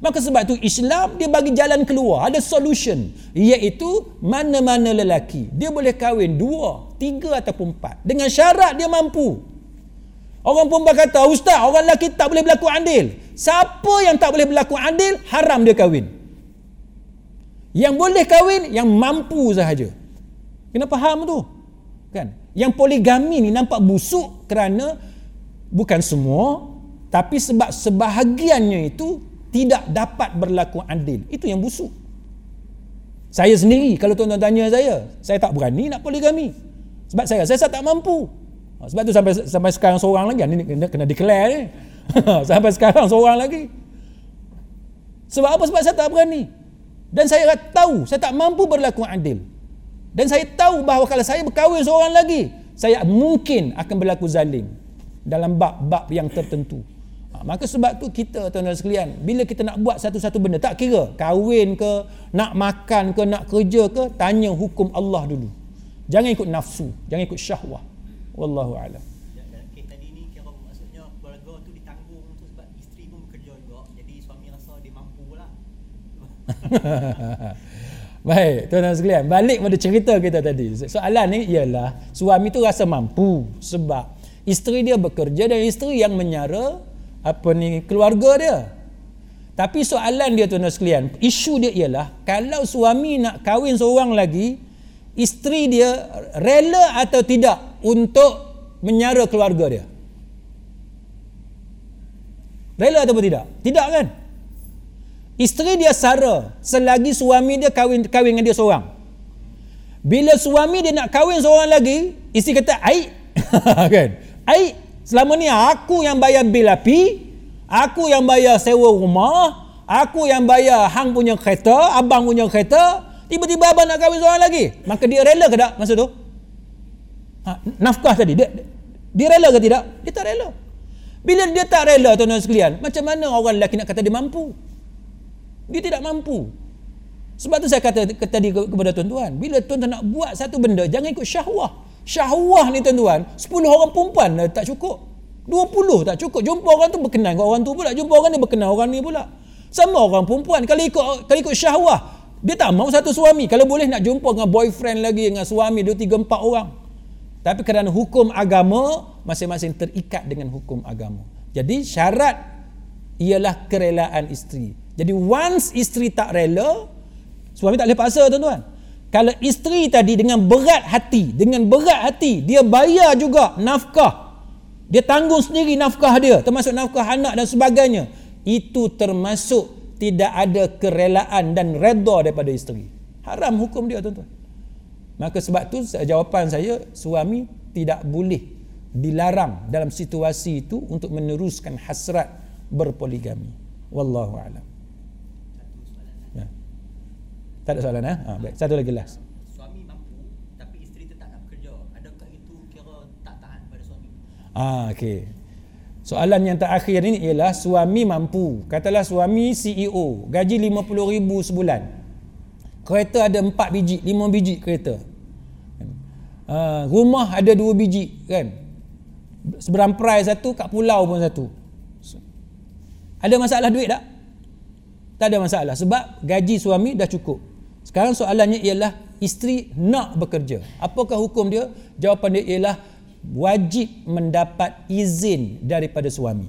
Speaker 1: Maka sebab tu Islam dia bagi jalan keluar, ada solution iaitu mana-mana lelaki dia boleh kahwin dua, tiga ataupun empat dengan syarat dia mampu. Orang pun kata, "Ustaz, orang lelaki tak boleh berlaku adil." Siapa yang tak boleh berlaku adil, haram dia kahwin. Yang boleh kahwin yang mampu sahaja. Kena faham tu. Kan? Yang poligami ni nampak busuk kerana bukan semua tapi sebab sebahagiannya itu tidak dapat berlaku adil. Itu yang busuk. Saya sendiri kalau tuan-tuan tanya saya, saya tak berani nak poligami. Sebab saya saya tak mampu. Ha, sebab tu sampai sampai sekarang seorang lagi ni kena, kena declare ni. sampai sekarang seorang lagi. Sebab apa? Sebab saya tak berani. Dan saya tahu saya tak mampu berlaku adil. Dan saya tahu bahawa kalau saya berkahwin seorang lagi, saya mungkin akan berlaku zalim dalam bab-bab yang tertentu. Ha, maka sebab tu kita tuan-tuan sekalian, bila kita nak buat satu-satu benda, tak kira kahwin ke, nak makan ke, nak kerja ke, tanya hukum Allah dulu. Jangan ikut nafsu, jangan ikut syahwah. Wallahu a'lam. Baik, tuan-tuan sekalian, balik pada cerita kita tadi. Soalan ni ialah suami tu rasa mampu sebab isteri dia bekerja dan isteri yang menyara apa ni keluarga dia. Tapi soalan dia tuan-tuan sekalian, isu dia ialah kalau suami nak kahwin seorang lagi, isteri dia rela atau tidak untuk menyara keluarga dia? Rela atau tidak? Tidak kan? Isteri dia sara selagi suami dia kahwin kahwin dengan dia seorang. Bila suami dia nak kahwin seorang lagi, isteri kata, "Ai." kan? Ai, selama ni aku yang bayar bil api, aku yang bayar sewa rumah, aku yang bayar hang punya kereta, abang punya kereta, tiba-tiba abang nak kahwin seorang lagi. Maka dia rela ke tak masa tu? Ha, nafkah tadi dia, dia rela ke tidak? Dia tak rela. Bila dia tak rela tuan-tuan sekalian, macam mana orang lelaki nak kata dia mampu? Dia tidak mampu. Sebab tu saya kata tadi kepada tuan-tuan, bila tuan-tuan nak buat satu benda, jangan ikut syahwah. Syahwah ni tuan-tuan, 10 orang perempuan tak cukup. 20 tak cukup. Jumpa orang tu berkenan dengan orang tu pula. Jumpa orang ni berkenan orang ni pula. Sama orang perempuan. Kalau ikut kalau ikut syahwah, dia tak mau satu suami. Kalau boleh nak jumpa dengan boyfriend lagi, dengan suami, 2, 3, 4 orang. Tapi kerana hukum agama masing-masing terikat dengan hukum agama. Jadi syarat ialah kerelaan isteri. Jadi once isteri tak rela, suami tak boleh paksa tuan-tuan. Kalau isteri tadi dengan berat hati, dengan berat hati, dia bayar juga nafkah. Dia tanggung sendiri nafkah dia, termasuk nafkah anak dan sebagainya. Itu termasuk tidak ada kerelaan dan redha daripada isteri. Haram hukum dia tuan-tuan. Maka sebab tu jawapan saya suami tidak boleh dilarang dalam situasi itu untuk meneruskan hasrat berpoligami. Wallahu a'lam. Ya. Tak ada soalan eh? Ha, baik. Satu lagi last.
Speaker 2: Suami mampu tapi isteri tetap nak bekerja. Adakah itu kira tak taat pada suami?
Speaker 1: Ah, okey. Soalan yang terakhir ini ialah suami mampu. Katalah suami CEO, gaji 50,000 sebulan. Kereta ada 4 biji, 5 biji kereta. Uh, rumah ada 2 biji kan. Seberamperai satu, kat pulau pun satu. Ada masalah duit tak? Tak ada masalah sebab gaji suami dah cukup. Sekarang soalannya ialah isteri nak bekerja. Apakah hukum dia? Jawapan dia ialah wajib mendapat izin daripada suami.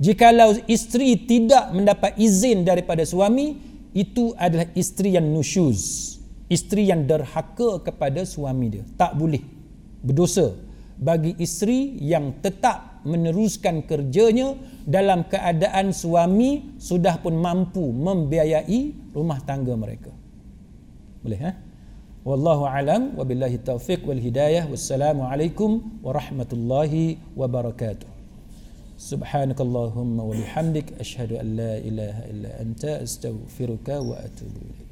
Speaker 1: Jikalau isteri tidak mendapat izin daripada suami, itu adalah isteri yang nusyuz isteri yang derhaka kepada suami dia tak boleh berdosa bagi isteri yang tetap meneruskan kerjanya dalam keadaan suami sudah pun mampu membiayai rumah tangga mereka. Boleh ha? Wallahu alam wabillahi taufiq wal hidayah wassalamu alaikum warahmatullahi wabarakatuh. Subhanakallahumma wa bihamdik ashhadu an la ilaha illa anta astaghfiruka wa atubu